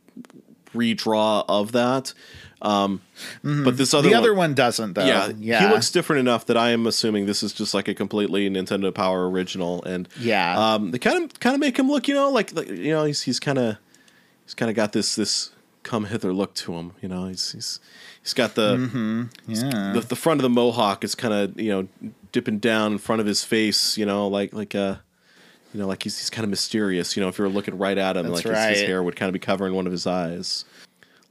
redraw of that. Um, But this other Mm-hmm. the one, other one doesn't though. yeah, yeah. he looks different enough that I am assuming this is just like a completely Nintendo Power original. And Yeah. um, they kind of kind of make him look, you know, like, like you know, he's he's kind of he's kind of got this this come hither look to him. You know, he's he's he's got the Mm-hmm. yeah. the, the front of the mohawk is kind of you know dipping down in front of his face you know like like uh you know like he's, he's kind of mysterious you know if you were looking right at him That's like his, his hair would kind of be covering one of his eyes.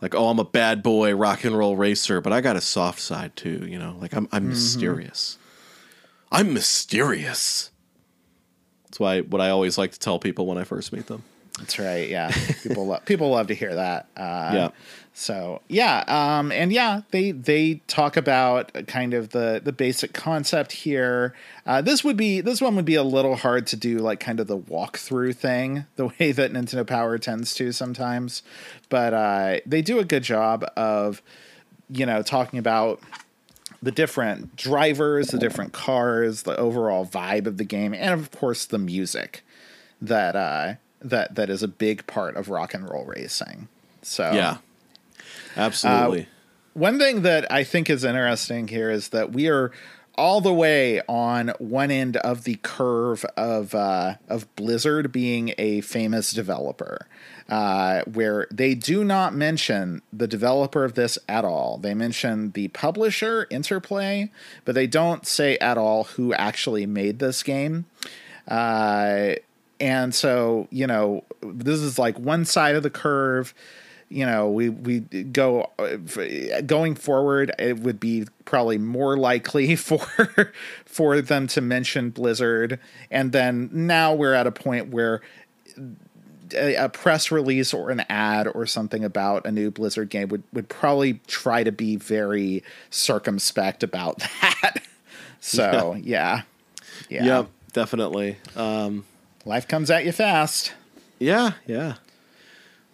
Like oh i'm a bad boy rock and roll racer but i got a soft side too you know like i'm, Mm-hmm. I'm mysterious. I'm mysterious. That's why what i always like to tell people when i first meet them That's right. Yeah, people love people love to hear that. Uh, Yeah. So yeah, um, and yeah, they they talk about kind of the the basic concept here. Uh, this would be this one would be a little hard to do, like kind of the walkthrough thing, the way that Nintendo Power tends to sometimes. But uh, they do a good job of, you know, talking about the different drivers, the different cars, the overall vibe of the game, and of course the music that uh, that that is a big part of rock and roll racing. So yeah absolutely one thing that I think is interesting here is that we are all the way on one end of the curve of uh, of Blizzard being a famous developer, uh, where they do not mention the developer of this at all. They mention the publisher, Interplay, but they don't say at all who actually made this game. Uh, and so, you know, this is like one side of the curve you know, we we go uh, going forward. It would be probably more likely for for them to mention Blizzard, and then now we're at a point where a, a press release or an ad or something about a new Blizzard game would would probably try to be very circumspect about that. so yeah, yeah, Yep, definitely. Um, life comes at you fast. yeah, yeah.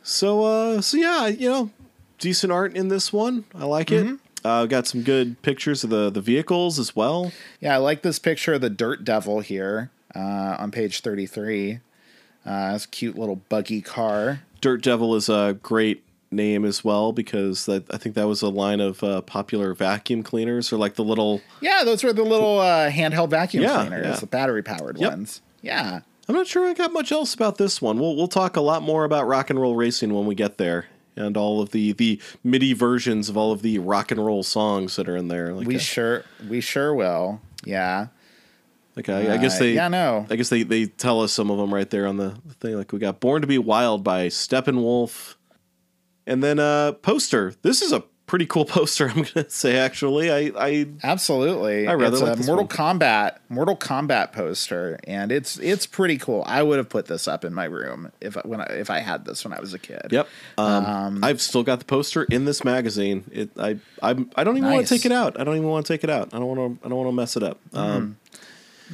So, uh, so yeah, you know, decent art in this one. I like it. Uh, got some good pictures of the the vehicles as well. Yeah, I like this picture of the Dirt Devil here uh, on page 33. Uh, it's a cute little buggy car. Dirt Devil is a great name as well because that, I think that was a line of uh, popular vacuum cleaners or like the little. Yeah, those were the little uh, handheld vacuum Yeah, cleaners, yeah. the battery powered Yep. ones. Yeah. I'm not sure I got much else about this one. We'll we'll talk a lot more about rock and roll racing when we get there. And all of the, the MIDI versions of all of the rock and roll songs that are in there. Like, we uh, sure we sure will. Yeah. like I, I guess Uh, they yeah, no. I guess they, they tell us some of them right there on the the thing. Like we got Born to Be Wild by Steppenwolf. And then uh poster. This is a pretty cool poster, I'm gonna say actually. I, I Absolutely. I rather it's like a Mortal one. Kombat Mortal Kombat poster and it's it's pretty cool. I would have put this up in my room if I, when I, if I had this when I was a kid. Yep. Um, I've still got the poster in this magazine. It I I I don't even want to take it out. I don't even want to take it out. I don't want to I don't want to mess it up. Um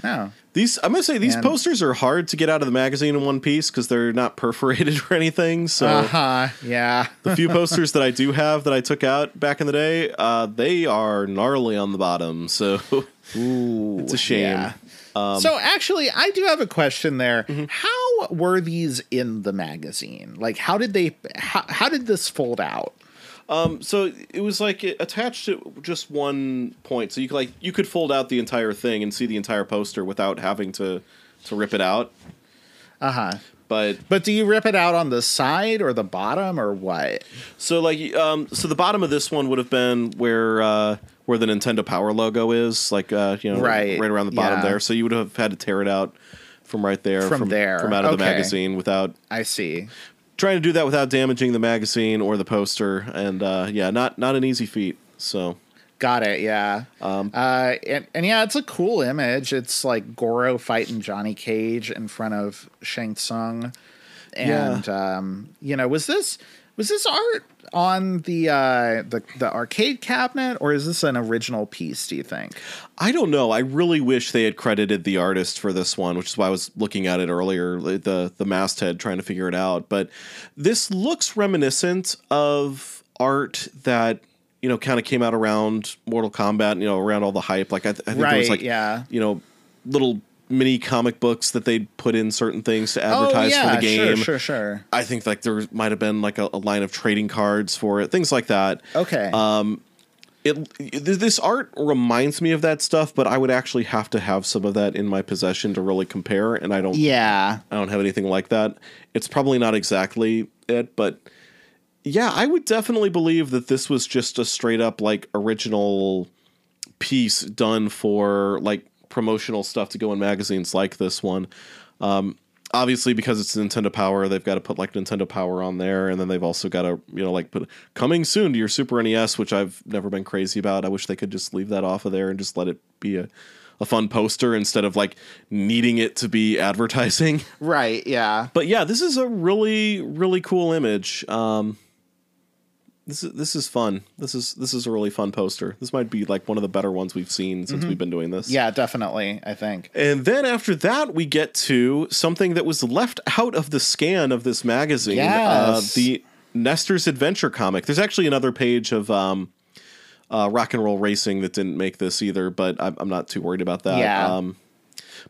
No. These I'm going to say these And- posters are hard to get out of the magazine in one piece cuz they're not perforated or anything. So Uh-huh. Yeah. the few posters that I do have that I took out back in the day, uh, they are gnarly on the bottom. So Ooh, it's a shame. Um, so actually, I do have a question there. Mm-hmm. How were these in the magazine? Like, how did they? How, how did this fold out? Um, so it was like it attached to just one point, so you could like you could fold out the entire thing and see the entire poster without having to to rip it out. Uh huh. But But do you rip it out on the side or the bottom or what? so like um, so the bottom of this one would have been where uh, where the Nintendo Power logo is, like uh, you know, Right, right around the bottom yeah. there. So you would have had to tear it out from right there, From there, from out of the magazine without I see. Trying to do that without damaging the magazine or the poster, and uh, yeah, not not an easy feat. So Got it. Yeah. Um, uh, and, and yeah, it's a cool image. It's like Goro fighting Johnny Cage in front of Shang Tsung, and um, you know, was this was this art on the uh, the the arcade cabinet, or is this an original piece? Do you think? I don't know. I really wish they had credited the artist for this one, which is why I was looking at it earlier, the the masthead, trying to figure it out. But this looks reminiscent of art that you know kind of came out around Mortal Kombat. You know, around all the hype. Like I, th- I think there was like yeah. you know little mini comic books that they'd put in certain things to advertise oh, yeah, for the game. Sure, sure, sure. I think like there might have been like a, a line of trading cards for it, things like that. Okay. Um, it th- this art reminds me of that stuff, but I would actually have to have some of that in my possession to really compare, and I don't. yeah. I don't have anything like that. It's probably not exactly it, but yeah, I would definitely believe that this was just a straight up like original piece done for like promotional stuff to go in magazines like this one. Um, obviously, because it's Nintendo Power, they've got to put like Nintendo Power on there, and then they've also got to you know like put coming soon to your Super NES, which I've never been crazy about. I wish they could just leave that off of there and just let it be a a fun poster instead of like needing it to be advertising. Right. Yeah. But yeah, this is a really really cool image. Um, this is this is fun. This is this is a really fun poster. This might be like one of the better ones we've seen since we've been doing this. Yeah. Definitely. I think. And then after that, we get to something that was left out of the scan of this magazine. Uh, Yes. the Nestor's Adventure comic. There's actually another page of um, uh, Rock and Roll Racing that didn't make this either, but I'm, I'm not too worried about that. Yeah. Um,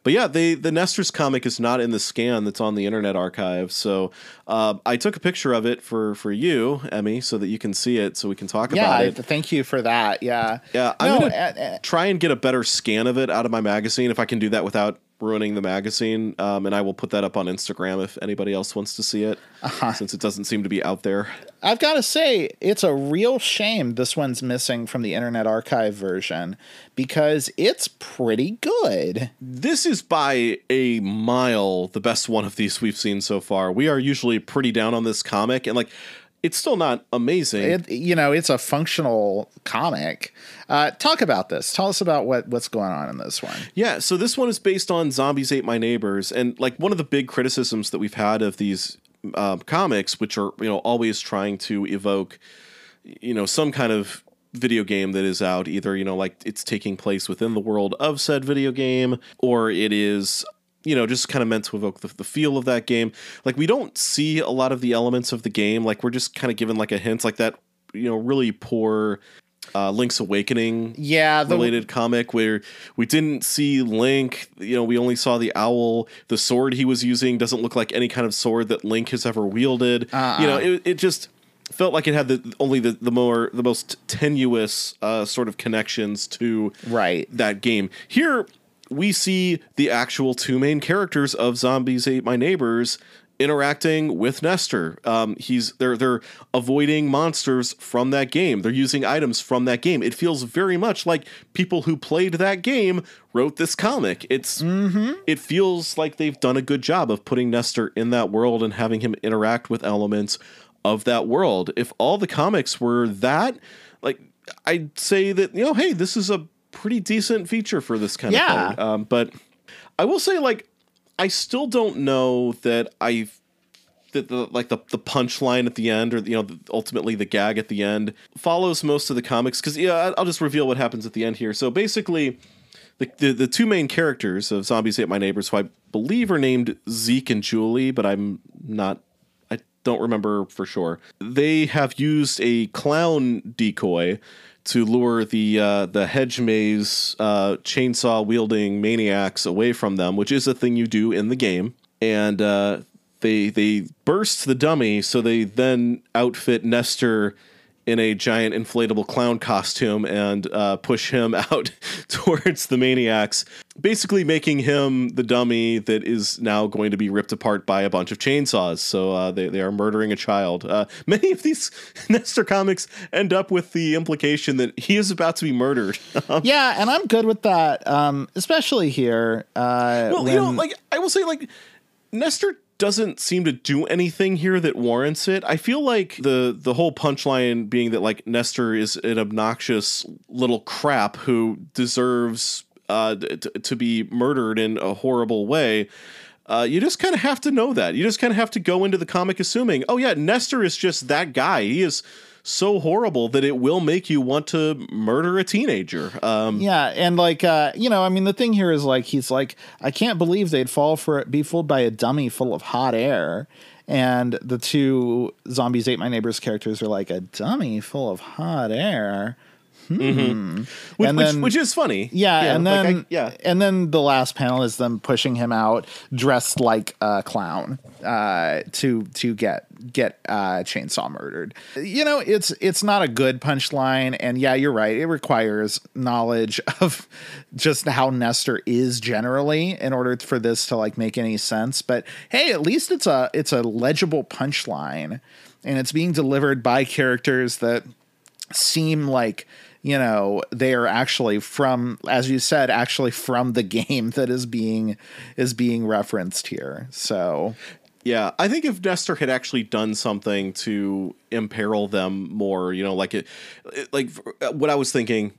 but yeah, they, the Nestor's comic is not in the scan that's on the Internet Archive. So uh, I took a picture of it for, for you, Emmy, so that you can see it, so we can talk Yeah. about it. thank you for that. Yeah. Yeah, I'm No, gonna uh, uh, try and get a better scan of it out of my magazine if I can do that without ruining the magazine. Um, and I will put that up on Instagram if anybody else wants to see it, Uh-huh. since it doesn't seem to be out there. I've got to say, it's a real shame this one's missing from the Internet Archive version because it's pretty good. This is by a mile the best one of these we've seen so far. We are usually pretty down on this comic, and like. it's still not amazing. It, you know, it's a functional comic. Uh, talk about this. Tell us about what what's going on in this one. Yeah, so this one is based on Zombies Ate My Neighbors, and like one of the big criticisms that we've had of these um, comics, which are you know always trying to evoke, you know, some kind of video game that is out, either you know like it's taking place within the world of said video game, or it is you know, just kind of meant to evoke the, the, feel of that game. Like we don't see a lot of the elements of the game. Like we're just kind of given like a hint, like that, you know, really poor uh, Link's Awakening, yeah, the, related comic where we didn't see Link. You know, we only saw the owl. The sword he was using doesn't look like any kind of sword that Link has ever wielded. Uh-uh. You know, it, it just felt like it had the only the, the more the most tenuous uh, sort of connections to right that game. Here we see the actual two main characters of Zombies Ate My Neighbors interacting with Nestor. Um, he's they're they're avoiding monsters from that game. They're using items from that game. It feels very much like people who played that game wrote this comic. It's mm-hmm. it feels like they've done a good job of putting Nestor in that world and having him interact with elements of that world. If all the comics were that, like I'd say that you know, hey, this is a pretty decent feature for this kind yeah. of thing. Um, but I will say, like, I still don't know that I that the like the the punchline at the end, or you know, ultimately the gag at the end follows most of the comics. Because yeah, I'll just reveal what happens at the end here. So basically. The, the, the two main characters of Zombies Ate My Neighbors, who I believe are named Zeke and Julie, but I'm not I don't remember for sure. They have used a clown decoy to lure the uh, the hedge maze uh, chainsaw wielding maniacs away from them, which is a thing you do in the game. And uh, they they burst the dummy, so they then outfit Nestor in a giant inflatable clown costume and uh, push him out towards the maniacs, basically making him the dummy that is now going to be ripped apart by a bunch of chainsaws. So uh, they, they are murdering a child. Uh, many of these Nestor comics end up with the implication that he is about to be murdered. yeah, and I'm good with that, um, especially here. Uh, well, when... you know, like I will say, like Nestor doesn't seem to do anything here that warrants it. I feel like the the whole punchline being that like Nestor is an obnoxious little crap who deserves uh, t- to be murdered in a horrible way. Uh, you just kind of have to know that. You just kind of have to go into the comic assuming, oh yeah, Nestor is just that guy. He is so horrible that it will make you want to murder a teenager. Um, yeah, and like uh, you know, I mean, the thing here is like he's like, I can't believe they'd fall for it, be fooled by a dummy full of hot air. And the two zombies ate my neighbor's characters are like a dummy full of hot air. Hmm. Mm-hmm. Which, then, which, which, is funny. Yeah, yeah and then like I, yeah, and then the last panel is them pushing him out dressed like a clown uh, to to get get uh, chainsaw murdered. You know, it's it's not a good punchline, and yeah, you're right. It requires knowledge of just how Nestor is generally in order for this to like make any sense. But hey, at least it's a it's a legible punchline, and it's being delivered by characters that seem like you know they are actually from as you said actually from the game that is being is being referenced here so yeah i think if nestor had actually done something to imperil them more you know like it, it like what i was thinking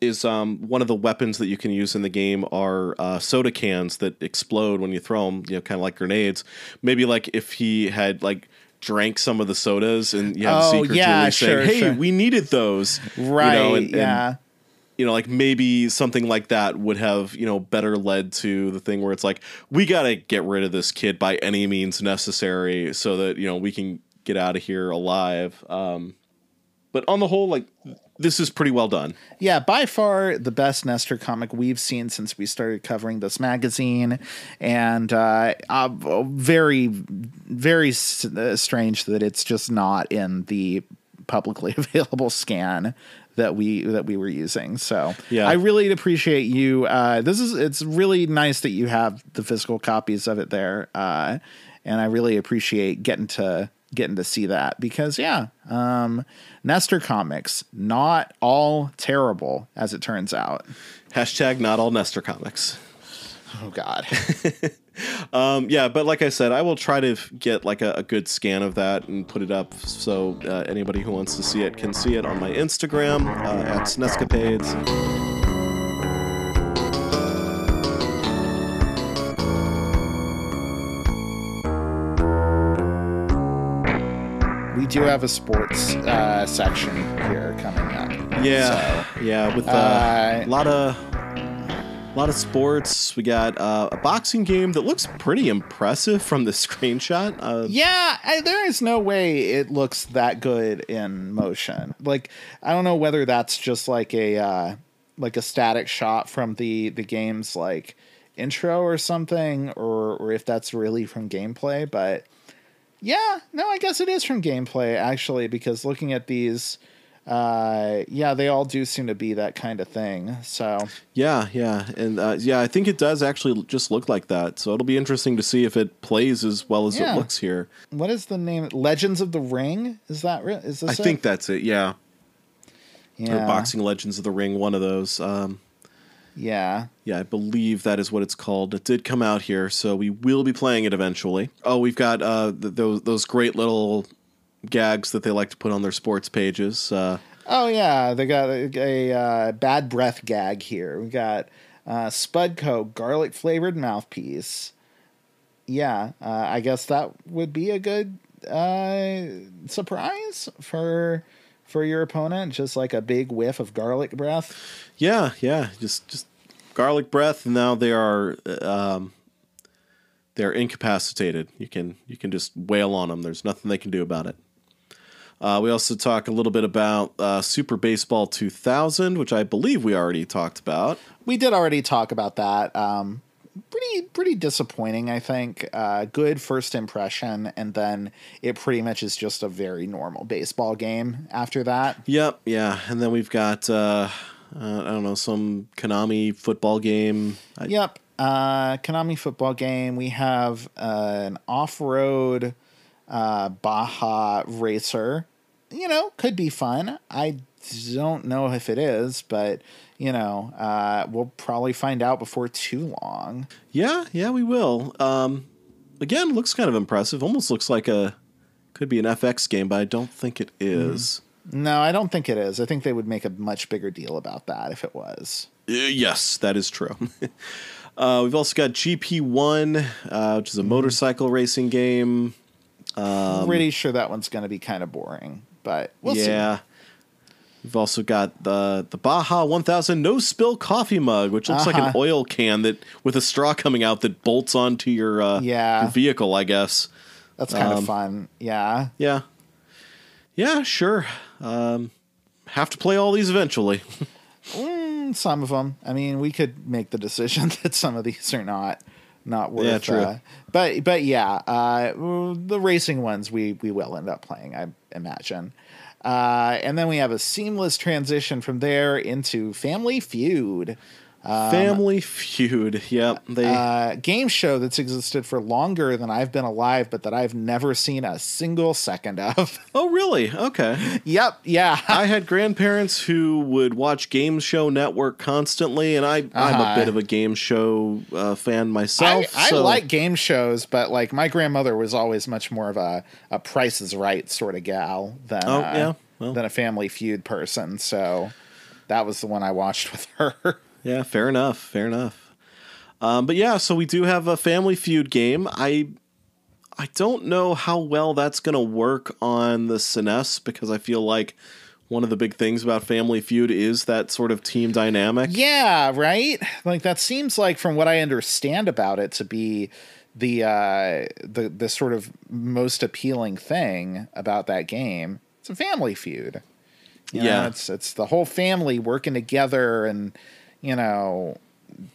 is um, one of the weapons that you can use in the game are uh, soda cans that explode when you throw them, you know, kind of like grenades. Maybe like if he had like drank some of the sodas and you have oh, Zeke yeah, sure, saying, "Hey, sure. we needed those." Right. You know, and, yeah. And, you know, like maybe something like that would have, you know, better led to the thing where it's like, we got to get rid of this kid by any means necessary so that, you know, we can get out of here alive. Um, but on the whole, like this is pretty well done. Yeah, by far the best Nestor comic we've seen since we started covering this magazine, and uh, uh, very, very uh, strange that it's just not in the publicly available scan that we that we were using. So yeah, I really appreciate you. Uh, this is it's really nice that you have the physical copies of it there, uh, and I really appreciate getting to getting to see that because yeah, um, Nestor comics not all terrible as it turns out. Hashtag not all Nestor comics. Oh God. um, yeah, but like I said, I will try to get like a, a good scan of that and put it up so uh, anybody who wants to see it can see it on my Instagram uh, at Snescapades. Do have a sports uh, section here coming up. Yeah, yeah, with uh, Uh, a lot of a lot of sports. We got uh, a boxing game that looks pretty impressive from the screenshot. Uh, Yeah, I, there is no way it looks that good in motion. Like I don't know whether that's just like a uh, like a static shot from the the game's like intro or something, or or if that's really from gameplay. But yeah, no, I guess it is from gameplay actually, because looking at these, uh, yeah, they all do seem to be that kind of thing. So Yeah, yeah, and uh, yeah, I think it does actually just look like that. So it'll be interesting to see if it plays as well as Yeah. it looks here. what is the name? Legends of the Ring? Is that re- is this? I it? think that's it. Yeah, yeah, or Boxing Legends of the Ring, one of those. Um, yeah. yeah, I believe that is what it's called. It did come out here, so we will be playing it eventually. Oh, we've got uh, th- those those great little gags that they like to put on their sports pages. Uh, Oh yeah, they got a, a uh, bad breath gag here. We got uh, Spudco garlic flavored mouthpiece. Yeah, uh, I guess that would be a good uh, surprise for for your opponent. Just like a big whiff of garlic breath. Yeah, yeah, just just garlic breath. and Now they are um, they're incapacitated. You can you can just wail on them. There's nothing they can do about it. Uh, we also talk a little bit about uh, Super Baseball 2000, which I believe we already talked about. We did already talk about that. Um, pretty pretty disappointing, I think. Uh, good first impression, and then it pretty much is just a very normal baseball game after that. Yep, yeah, and then we've got uh, uh, I don't know some Konami football game. I, Yep. Uh, Konami football game. We have uh, an off road uh, Baja racer. You know, could be fun. I don't know if it is, but, you know, uh, we'll probably find out before too long. Yeah, yeah, we will. Um, again, looks kind of impressive. Almost looks like a could be an FX game, but I don't think it is. No, I don't think it is. I think they would make a much bigger deal about that if it was. Uh, yes, that is true. uh, we've also got GP1, uh, which is a motorcycle racing game. Pretty sure that one's going to be kind of boring, but we'll see. We've also got the the Baja 1000 no spill coffee mug, which looks like an Uh-huh. oil can that with a straw coming out that bolts onto your, uh, Yeah. your vehicle, I guess. That's kind Um, of fun. Yeah. Yeah. Yeah, sure. Um, have to play all these eventually. some of them. I mean, we could make the decision that some of these are not not worth. Yeah, true. Uh, but but yeah, uh, the racing ones we we will end up playing, I imagine. Uh, and then we have a seamless transition from there into Family Feud, Family Feud. Yep. They uh, game show that's existed for longer than I've been alive, but that I've never seen a single second of. Oh, really? Okay. yep, yeah. I had grandparents who would watch Game Show Network constantly, and I, I'm a Uh-huh. bit of a game show uh, fan myself. I so- like game shows, but like my grandmother was always much more of a, a Price is Right sort of gal than Oh, uh, yeah, well. than a Family Feud person. So that was the one I watched with her. Yeah, fair enough. Fair enough. Um, but yeah, so we do have a Family Feud game. I I don't know how well that's going to work on the SNES because I feel like one of the big things about Family Feud is that sort of team dynamic. yeah, right. Like that seems like, from what I understand about it, to be the uh, the the sort of most appealing thing about that game. It's a Family Feud. You know, Yeah. it's it's the whole family working together and you know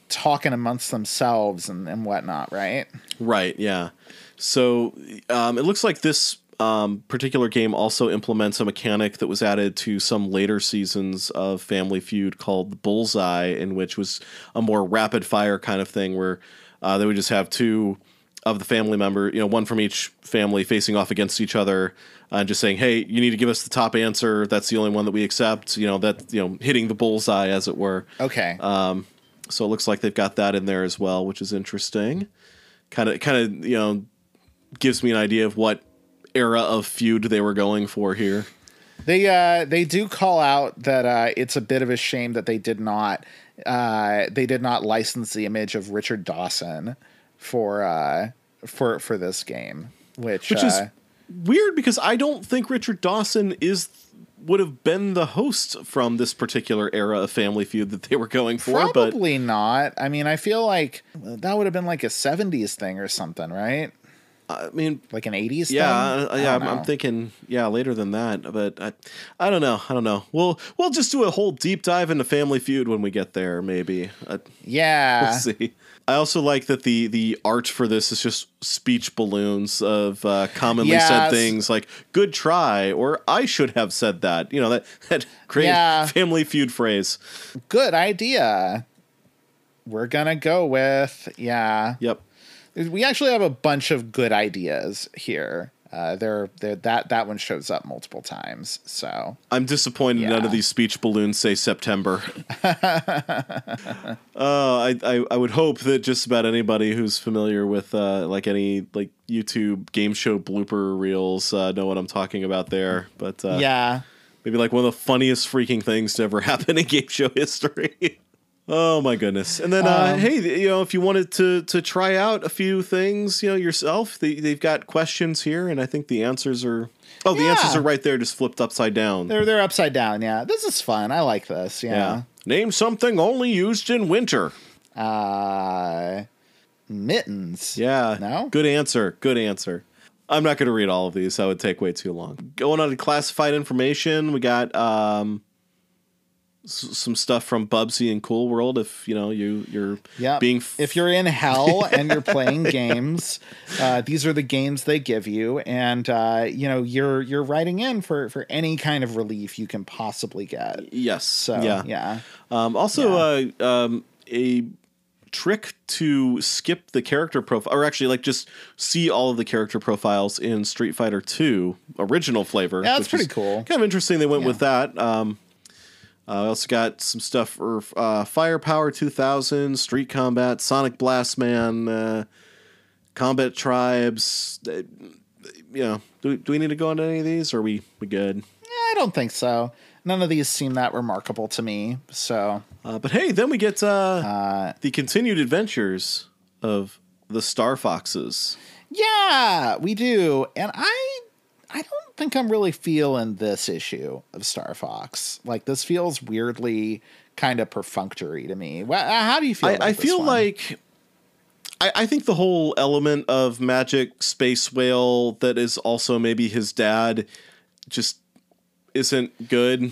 talking amongst themselves and, and whatnot, right? Right, yeah. So um, it looks like this um, particular game also implements a mechanic that was added to some later seasons of Family Feud called the Bullseye, in which was a more rapid fire kind of thing where uh, they would just have two of the family member, you know, one from each family facing off against each other, uh, and just saying, "Hey, you need to give us the top answer. That's the only one that we accept." You know, that you know, hitting the bullseye, as it were. Okay. Um, So it looks like they've got that in there as well, which is interesting. kind of kind of you know gives me an idea of what era of feud they were going for here. They uh they do call out that uh it's a bit of a shame that they did not uh they did not license the image of Richard Dawson for uh for for this game, which Which is uh, weird because I don't think Richard Dawson is would have been the host from this particular era of Family Feud that they were going for, but probably not. I mean, I feel like that would have been like a 70s thing or something, right? I mean, Like an 80s yeah, thing? uh, yeah, I'm, I'm thinking yeah later than that, but I, I don't know, I don't know. We'll we'll just do a whole deep dive into Family Feud when we get there, maybe. Uh, Yeah. We'll see. I also like that the the art for this is just speech balloons of uh, commonly Yes. said things like "good try" or "I should have said that." You know that that great Yeah. Family Feud phrase. Good idea. We're going to go with, yeah. Yep. We actually have a bunch of good ideas here. Uh, there, there, that that one shows up multiple times. So I'm disappointed none of these speech balloons say September. uh, I, I I would hope that just about anybody who's familiar with uh, like any like YouTube game show blooper reels uh, know what I'm talking about there. But uh, yeah, maybe like one of the funniest freaking things to ever happen in game show history. Oh my goodness! And then, uh, Um, hey, you know, if you wanted to to try out a few things, you know, yourself, they, they've got questions here, and I think the answers are. Oh, the Yeah. answers are right there, just flipped upside down. they're they're upside down. Yeah, this is fun. I like this. yeah. Yeah. Name something only used in winter. Uh, mittens. Yeah. No? Good answer. Good answer. I'm not going to read all of these. That would take way too long. Going on to classified information, we got um, s- some stuff from Bubsy and Cool World. If you know you you're Yeah. being f- if you're in hell and you're playing games, uh, these are the games they give you, and uh, you know you're you're writing in for for any kind of relief you can possibly get. yes, So yeah. yeah, Um, also, uh, um, a trick to skip the character profile, or actually, like just see all of the character profiles in Street Fighter Two original flavor. Yeah, that's pretty cool. Kind of interesting. They went with that. Um, I also got some stuff for uh, Firepower 2000, Street Combat, Sonic Blast Man, uh, Combat Tribes. Uh, you know, do, do we need to go into any of these, or are we we good? I don't think so. None of these seem that remarkable to me. So Uh, but hey, then we get uh, the continued adventures of the Star Foxes. yeah, we do, and I I don't think I'm really feeling this issue of Star Fox. Like this feels weirdly kind of perfunctory to me. Uh, how do you feel? I, I feel one? like I, I think the whole element of magic space whale that is also maybe his dad just isn't good.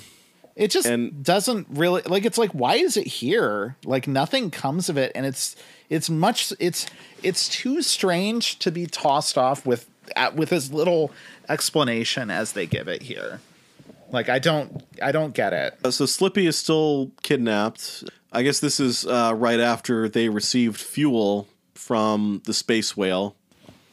It just And- doesn't really like it's like why is it here? Like nothing comes of it and it's it's much it's it's too strange to be tossed off with at, with as little explanation as they give it here. Like I don't I don't get it. Uh, So Slippy is still kidnapped. I guess this is uh, right after they received fuel from the space whale.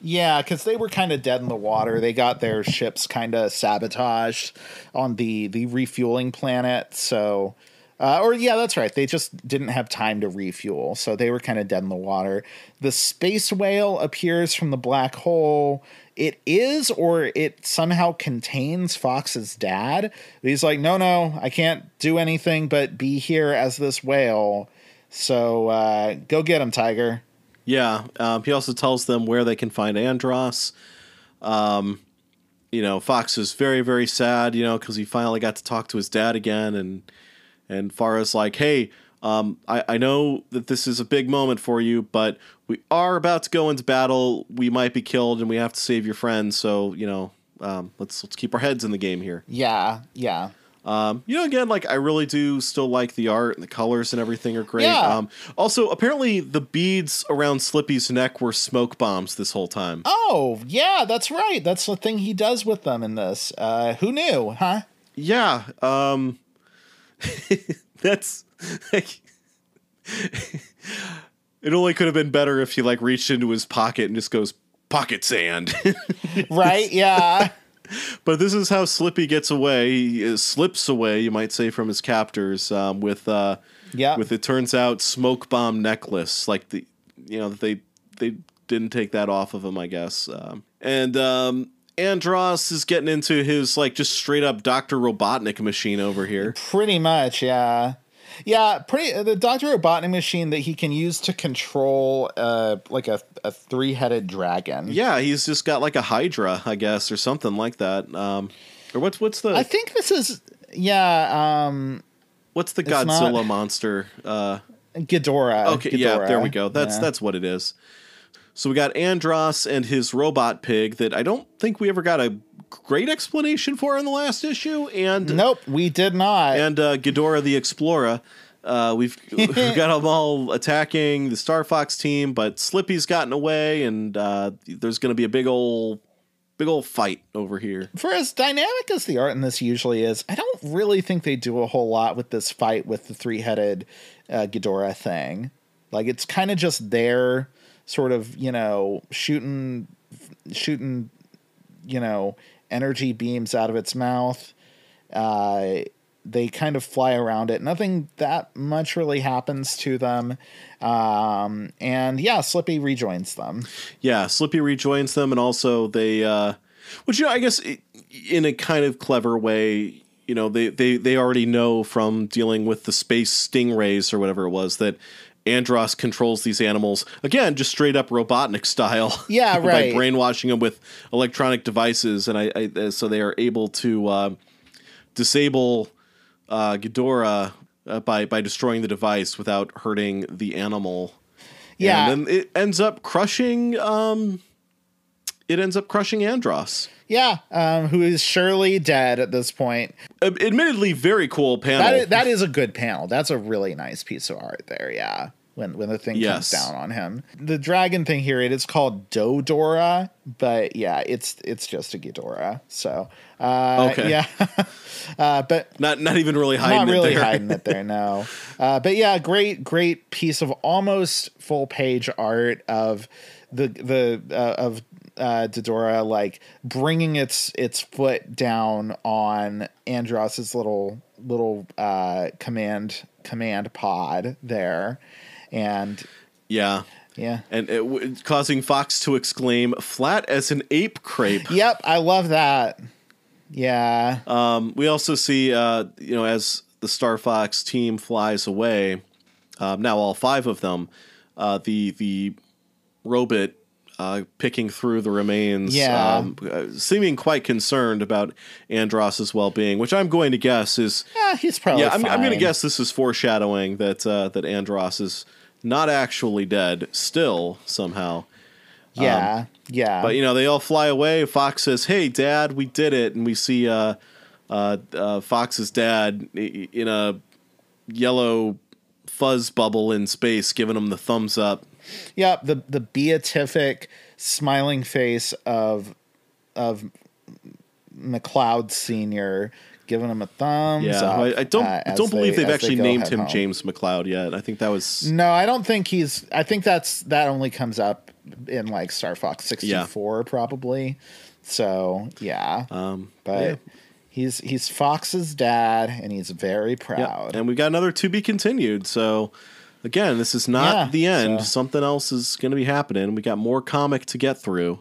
Yeah, because they were kind of dead in the water. They got their ships kind of sabotaged on the the refueling planet. So, uh, or yeah, that's right. They just didn't have time to refuel, so they were kind of dead in the water. The space whale appears from the black hole. It is, or it somehow contains Fox's dad. He's like, no, no, I can't do anything but be here as this whale. So uh, go get him, Tiger. Yeah. Um, he also tells them where they can find Andross. Um, you know, Fox is very, very sad, you know, because he finally got to talk to his dad again. And, and Fara's like, hey, um, I, I know that this is a big moment for you, but we are about to go into battle. We might be killed and we have to save your friends. So, you know, um, let's, let's keep our heads in the game here. Yeah, yeah. Um, you know, again, like I really do still like the art and the colors and everything are great. Yeah. Um, also, apparently, the beads around Slippy's neck were smoke bombs this whole time. Oh, yeah, that's right. That's the thing he does with them in this. Uh, who knew, huh? Yeah, um, that's like, it only could have been better if he like reached into his pocket and just goes pocket sand. Right? Yeah. but this is how Slippy gets away. He uh, slips away, you might say, from his captors um, with uh, Yeah. with it turns out smoke bomb necklace like the you know they they didn't take that off of him, I guess. Um, and um, Andross is getting into his like just straight up Doctor Robotnik machine over here. Pretty much, yeah. Yeah, pretty the Doctor Robotnik machine that he can use to control uh like a, a three headed dragon. Yeah, he's just got like a Hydra, I guess, or something like that. Um, or what's what's the I think this is yeah, um what's the Godzilla not- monster? Uh, Ghidorah. Okay, yeah, there we go. That's Yeah. that's what it is. So we got Andross and his robot pig that I don't think we ever got a great explanation for in the last issue, and Nope, we did not. and uh, Ghidorah the Explorer. Uh, we've, we've got them all attacking the Star Fox team, but Slippy's gotten away, and uh, there's going to be a big old, big old fight over here. For as dynamic as the art in this usually is, I don't really think they do a whole lot with this fight with the three headed uh, Ghidorah thing. Like it's kind of just there, sort of, you know, shooting, shooting, you know, energy beams out of its mouth. Uh, they kind of fly around it. Nothing that much really happens to them. Um, and yeah, Slippy rejoins them. Yeah, Slippy rejoins them, and also they, uh, which you know, I guess in a kind of clever way, you know, they they they already know from dealing with the space stingrays or whatever it was that Andross controls these animals again, just straight up Robotnik style. Yeah, right. by brainwashing them with electronic devices, and I, I so they are able to uh, disable uh, Ghidorah. Uh, by by destroying the device without hurting the animal, Yeah. and then it ends up crushing. Um, it ends up crushing Andross. Yeah, um, who is surely dead at this point. Admittedly, very cool panel. That is, that is a good panel. That's a really nice piece of art there. Yeah, when when the thing Yes. comes down on him, the dragon thing here it is called Dodora, but yeah, it's it's just a Ghidorah. So uh, Okay. yeah, uh, but not not even really hiding not really it there. hiding it there. No, uh, but yeah, great great piece of almost full page art of the the uh, of uh, Dodora like bringing its its foot down on Andross's little little uh, command command pod there, and yeah, yeah. and it, w- causing Fox to exclaim, "Flat as an ape crepe." Yep, I love that. Yeah. Um, we also see, uh, you know, as the Star Fox team flies away, um, now all five of them, uh, the the robot uh, picking through the remains, Yeah. um, uh, seeming quite concerned about Andross's well being, which I'm going to guess is yeah, he's probably yeah, I'm, I'm going to guess this is foreshadowing that uh, that Andross is not actually dead still somehow. Yeah, yeah. But you know, they all fly away. Fox says, "Hey, Dad, we did it," and we see uh, uh, uh, Fox's dad in a yellow fuzz bubble in space, giving him the thumbs up. Yep, the the beatific smiling face of of McCloud Senior giving him a thumbs Yeah, up. I, I don't uh, as don't believe they- they've as they actually named him home. James McCloud yet. I think that was No, I don't think he's. I think that's that only comes up in like Star Fox sixty four probably. So yeah, um, but yeah. he's he's Fox's dad, and he's very Yeah, proud. and we got another to be continued. So again, this is not Yeah, the end. so- Something else is going to be happening. We got more comic to get through.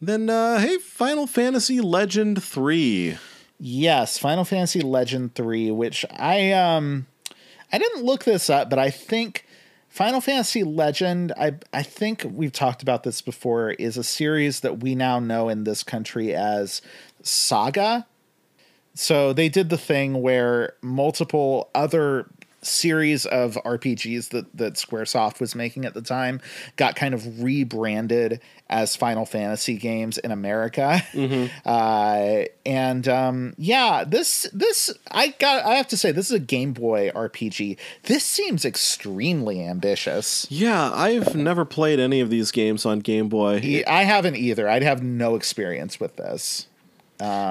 Then, uh, hey, Final Fantasy Legend three. Yes, Final Fantasy Legend 3, which I um I didn't look this up, but I think Final Fantasy Legend, I I think we've talked about this before, is a series that we now know in this country as Saga. So they did the thing where multiple other series of RPGs that that SquareSoft was making at the time got kind of rebranded as Final Fantasy games in America. Uh, and um, yeah, this this I got I have to say this is a Game Boy RPG. This seems extremely ambitious. Yeah, I've never played any of these games on Game Boy. I haven't either. I'd have no experience with this.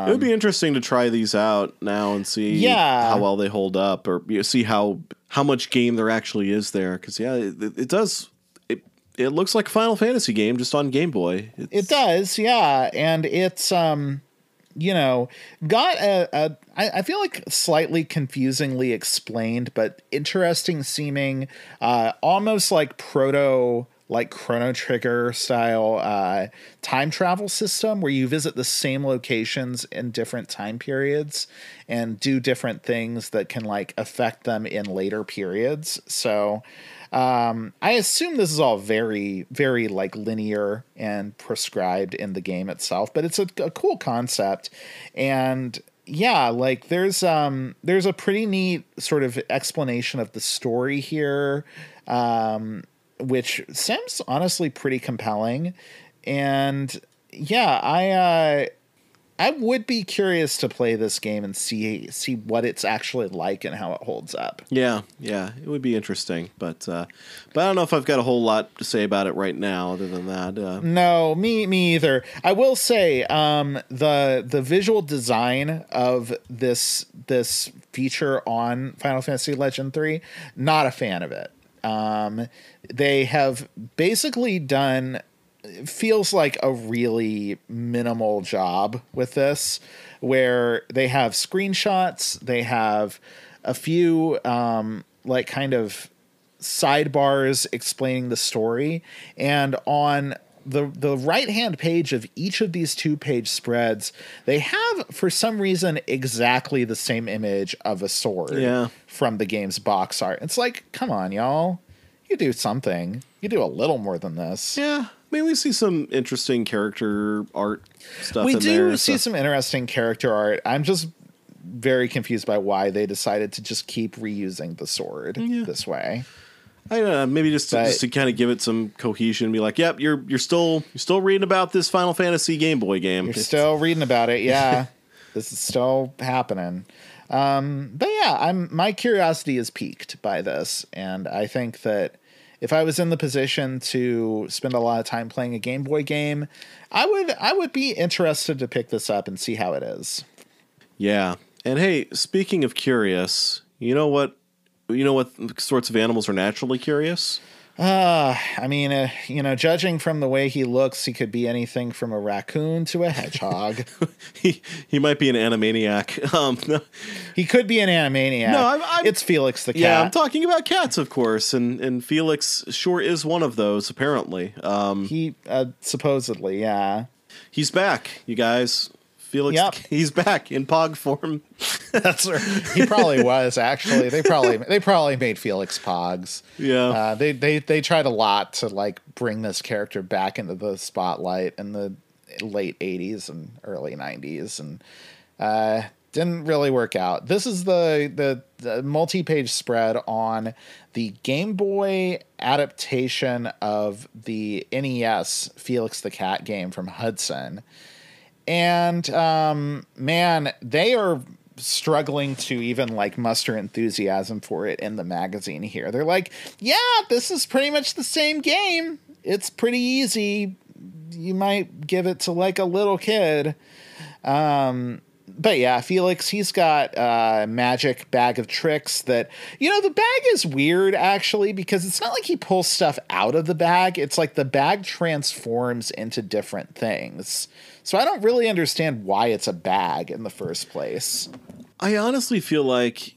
It would be interesting to try these out now and see Yeah. how well they hold up, or you know, see how how much game there actually is there. Because yeah, it, it does. It it looks like a Final Fantasy game just on Game Boy. It's, It does, yeah, and it's um, you know, got a, a I, I feel like slightly confusingly explained, but interesting seeming, uh, almost like proto like Chrono Trigger style uh, time travel system where you visit the same locations in different time periods and do different things that can like affect them in later periods. So um, I assume this is all very, very like linear and prescribed in the game itself, but it's a, a cool concept. And yeah, like there's um there's a pretty neat sort of explanation of the story here, um, which seems honestly pretty compelling. And yeah, I uh I would be curious to play this game and see see what it's actually like and how it holds up. Yeah, yeah, it would be interesting, but uh, but I don't know if I've got a whole lot to say about it right now. Other than that, uh, No, me me either. I will say um, the the visual design of this this feature on Final Fantasy Legend 3, not a fan of it. Um, they have basically done feels like a really minimal job with this where they have screenshots they have a few um, like kind of sidebars explaining the story and on the the right hand page of each of these two page spreads they have for some reason exactly the same image of a sword Yeah. from the game's box art it's like come on y'all you do something you do a little more than this yeah, I mean, we see some interesting character art stuff. we do there, see so- some interesting character art i'm just very confused by why they decided to just keep reusing the sword Yeah. this way I don't know, maybe just to, But- just to kind of give it some cohesion, be like, "Yep, you're you're still you're still reading about this Final Fantasy Game Boy game. You're still reading about it, yeah. this is still happening. Um, but yeah, I'm my curiosity is piqued by this, and I think that if I was in the position to spend a lot of time playing a Game Boy game, I would I would be interested to pick this up and see how it is. yeah." And hey, speaking of curious, you know what? You know what sorts of animals are naturally curious? Uh, I mean, uh, you know, judging from the way he looks, he could be anything from a raccoon to a hedgehog. he he might be an animaniac. Um, no, he could be an animaniac. No, I'm- I'm- it's Felix the cat. yeah, I'm talking about cats, of course, and and Felix sure is one of those. Apparently, um, he uh, supposedly, yeah. he's back, you guys. Felix, Yep. he's back in Pog form. That's right. He probably was actually. They probably they probably made Felix Pogs. Yeah. Uh, they they they tried a lot to like bring this character back into the spotlight in the late '80s and early '90s, and uh, didn't really work out. This is the the, the multi-page spread on the Game Boy adaptation of the NES Felix the Cat game from Hudson and um man they are struggling to even like muster enthusiasm for it in the magazine here. They're like yeah this is pretty much the same game. It's pretty easy. You might give it to like a little kid. Um but yeah, Felix, he's got a magic bag of tricks that, you know, the bag is weird actually because it's not like he pulls stuff out of the bag. It's like the bag transforms into different things. So I don't really understand why it's a bag in the first place. I honestly feel like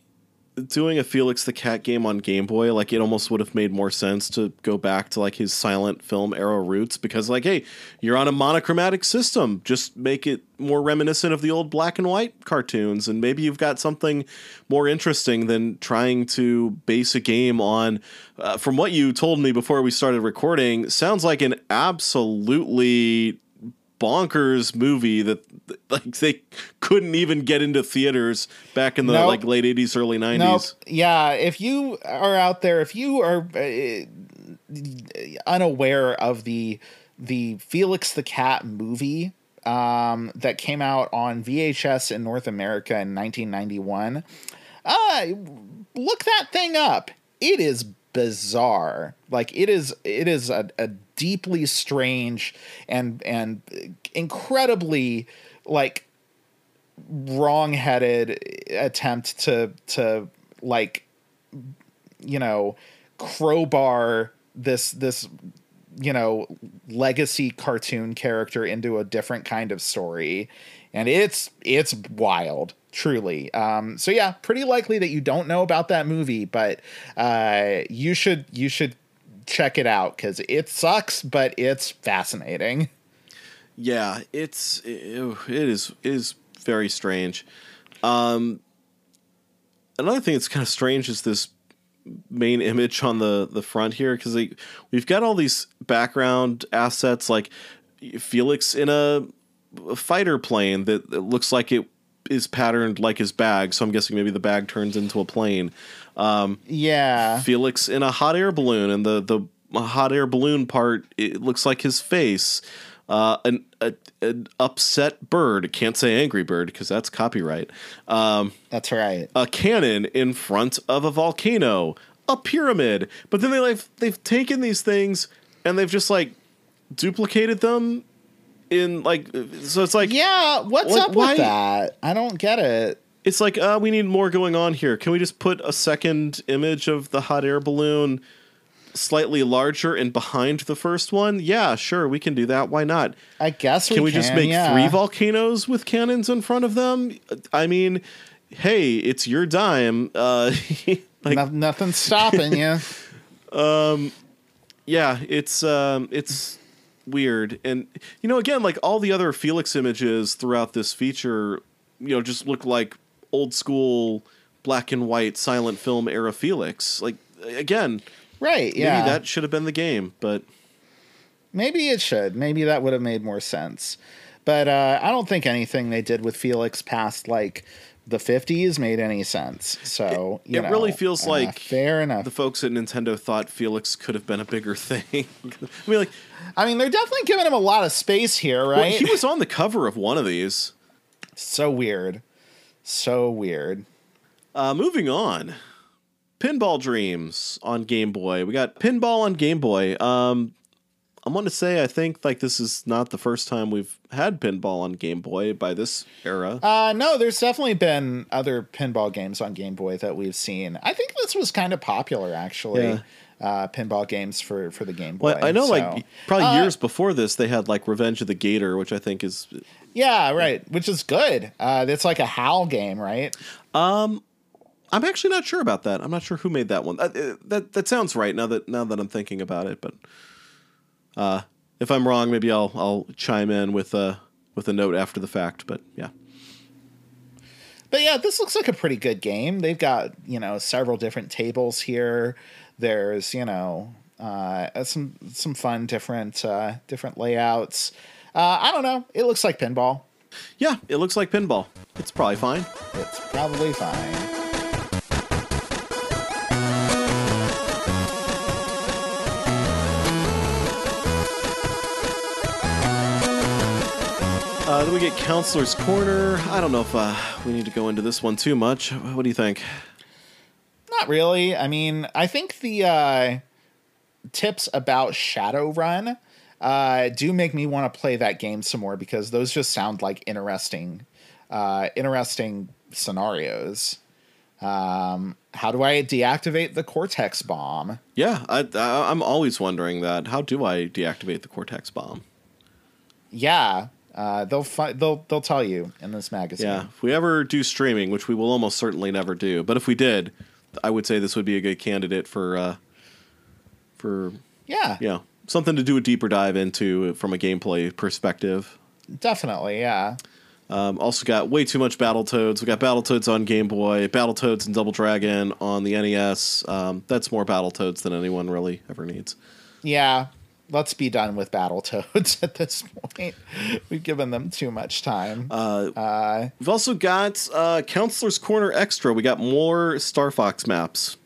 doing a Felix the Cat game on Game Boy, like it almost would have made more sense to go back to like his silent film era roots because like, hey, you're on a monochromatic system. Just make it more reminiscent of the old black and white cartoons, and maybe you've got something more interesting than trying to base a game on. Uh, from what you told me before we started recording, sounds like an absolutely bonkers movie that like they couldn't even get into theaters back in the Nope. like late 80s early 90s Nope. Yeah, if you are out there, if you are uh, unaware of the the Felix the Cat movie um, that came out on VHS in North America in 1991, uh, look that thing up. It is bizarre. Like it is it is a, a deeply strange and and incredibly like wrong-headed attempt to to like you know crowbar this this you know legacy cartoon character into a different kind of story. And it's it's wild truly. Um so yeah pretty likely that you don't know about that movie but uh you should you should check it out because it sucks, but it's fascinating. Yeah, it's it, it is it is very strange. Um, another thing that's kind of strange is this main image on the the front here because we've got all these background assets like Felix in a, a fighter plane that, that, looks like it is patterned like his bag. So I'm guessing maybe the bag turns into a plane. Um, yeah, Felix in a hot air balloon, and the the hot air balloon part it looks like his face. Uh, an, a, an upset bird. Can't say angry bird because that's copyright. Um, that's right. A cannon in front of a volcano. A pyramid. But then they like they've taken these things and they've just like duplicated them in like so it's like yeah. What's like, up with why? that? I don't get it. It's like uh, we need more going on here. Can we just put a second image of the hot air balloon? slightly larger and behind the first one, yeah, sure, we can do that. Why not? I guess we can we can, just make yeah. three volcanoes with cannons in front of them? I mean, hey, it's your dime. Uh, like, no, nothing's stopping you. Um, yeah, it's um, it's weird, and you know, again, like all the other Felix images throughout this feature, you know, just look like old school black and white silent film era Felix. Like again, Right. Yeah. Maybe that should have been the game, but maybe it should. Maybe that would have made more sense. But uh, I don't think anything they did with Felix past like the 50s made any sense. So it, it know, really feels uh, like fair enough. The folks at Nintendo thought Felix could have been a bigger thing. I mean, like, I mean, they're definitely giving him a lot of space here, right? Well, he was on the cover of one of these. So weird, so weird. Uh, moving on. Pinball Dreams on Game Boy. We got Pinball on Game Boy. Um, I want to say I think like this is not the first time we've had pinball on Game Boy by this era. Uh, no, there's definitely been other pinball games on Game Boy that we've seen. I think this was kind of popular actually. Yeah. Uh, pinball games for for the Game Boy. Well, I know, so, like probably uh, years before this, they had like Revenge of the Gator, which I think is yeah, right, which is good. Uh, it's like a HAL game, right? Um, I'm actually not sure about that. I'm not sure who made that one. That uh, that, that sounds right now that now that I'm thinking about it. But uh, if I'm wrong, maybe I'll I'll chime in with a with a note after the fact. But yeah. But yeah, this looks like a pretty good game. They've got you know several different tables here. There's you know uh, some some fun different uh, different layouts. Uh, I don't know. It looks like pinball. Yeah, it looks like pinball. It's probably fine. It's probably fine. Then we get Counselor's Corner. I don't know if uh, we need to go into this one too much. What do you think? Not really. I mean, I think the uh, tips about Shadowrun uh, do make me want to play that game some more because those just sound like interesting, uh, interesting scenarios. Um, how do I deactivate the Cortex bomb? Yeah, I, I, I'm always wondering that. How do I deactivate the Cortex bomb? Yeah, uh, they'll fi- they'll they'll tell you in this magazine. Yeah, if we ever do streaming, which we will almost certainly never do, but if we did, I would say this would be a good candidate for uh, for yeah, yeah, something to do a deeper dive into from a gameplay perspective. Definitely, yeah. Um, also got way too much Battletoads. We got Battletoads on Game Boy, Battletoads and Double Dragon on the NES. Um, that's more Battletoads than anyone really ever needs. Yeah, let's be done with Battletoads at this point. We've given them too much time. Uh, uh, we've also got uh, Counselor's Corner Extra. We got more Star Fox maps.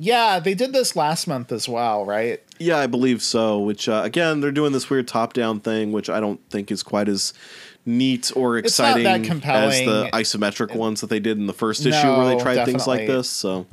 Yeah, they did this last month as well, right? Yeah, I believe so. Which uh, again, they're doing this weird top-down thing, which I don't think is quite as neat or exciting as the isometric ones that they did in the first issue, no, where they tried definitely. things like this. So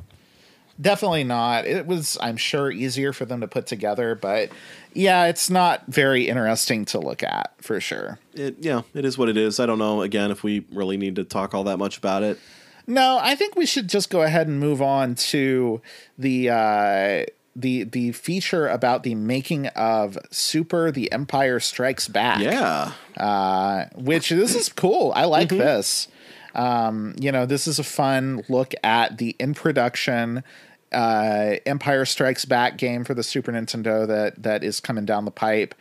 definitely not. It was, I'm sure, easier for them to put together, but yeah, it's not very interesting to look at for sure. It, yeah, it is what it is. I don't know, again, if we really need to talk all that much about it. No, I think we should just go ahead and move on to the uh, the the feature about the making of Super: The Empire Strikes Back. Yeah, uh, which this is cool. I like mm-hmm. this. Um, you know, this is a fun look at the in production uh, Empire Strikes Back game for the Super Nintendo that that is coming down the pipe,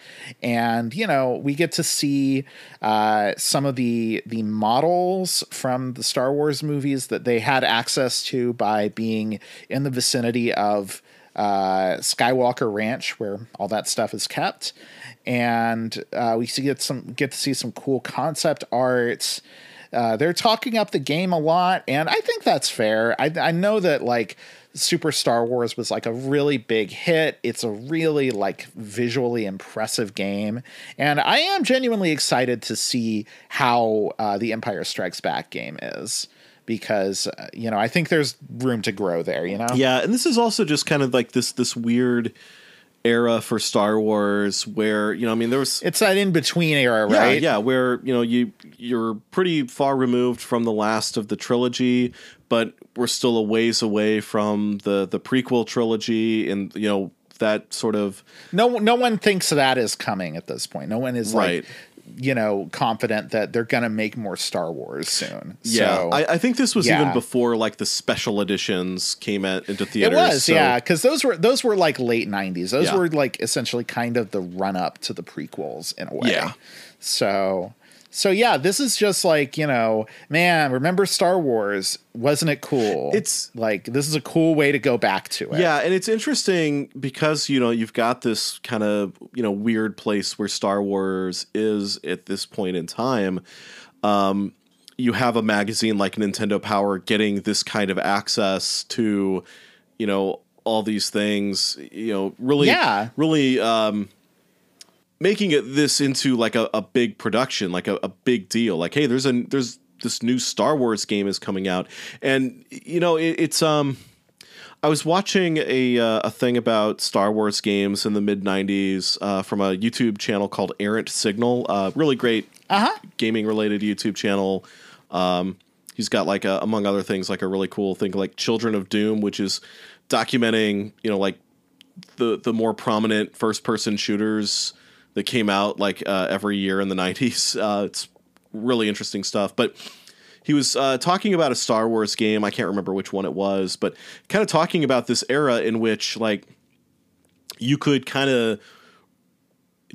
and you know we get to see uh, some of the the models from the Star Wars movies that they had access to by being in the vicinity of uh, Skywalker Ranch, where all that stuff is kept, and uh, we get some get to see some cool concept art. Uh, they're talking up the game a lot, and I think that's fair. I, I know that like Super Star Wars was like a really big hit. It's a really like visually impressive game, and I am genuinely excited to see how uh, the Empire Strikes Back game is because uh, you know I think there's room to grow there. You know, Yeah, and this is also just kind of like this this weird era for Star Wars where you know I mean there was it's that in between era, yeah, right? yeah, where you know you you're pretty far removed from the last of the trilogy, but we're still a ways away from the the prequel trilogy, and you know that sort of No, no one thinks that is coming at this point. No one is Right. like, you know, confident that they're gonna make more Star Wars soon. yeah. so, I, I think this was yeah. even before like the special editions came at, into theaters. it was, so- yeah, because those were those were like late '90s. Those Yeah. were like essentially kind of the run up to the prequels in a way. Yeah. So, so yeah, this is just like you know, man, remember Star Wars? Wasn't it cool? It's- like this is a cool way to go back to it. Yeah, and it's interesting because you know you've got this kind of you know weird place where Star Wars is at this point in time. Um, you have a magazine like Nintendo Power getting this kind of access to, you know, all these things. You know, really, Yeah. really um, making it this into like a, a big production, like a, a big deal. Like, hey, there's a there's this new Star Wars game is coming out, and you know it, it's um. I was watching a uh, a thing about Star Wars games in the mid '90s uh, from a YouTube channel called Errant Signal. Uh, really great Uh-huh. gaming related YouTube channel. Um, he's got like a, among other things like a really cool thing like Children of Doom, which is documenting you know like the the more prominent first person shooters that came out like uh, every year in the 90s. Uh, it's really interesting stuff, but he was uh, talking about a Star Wars game. I can't remember which one it was, but kind of talking about this era in which like you could kind of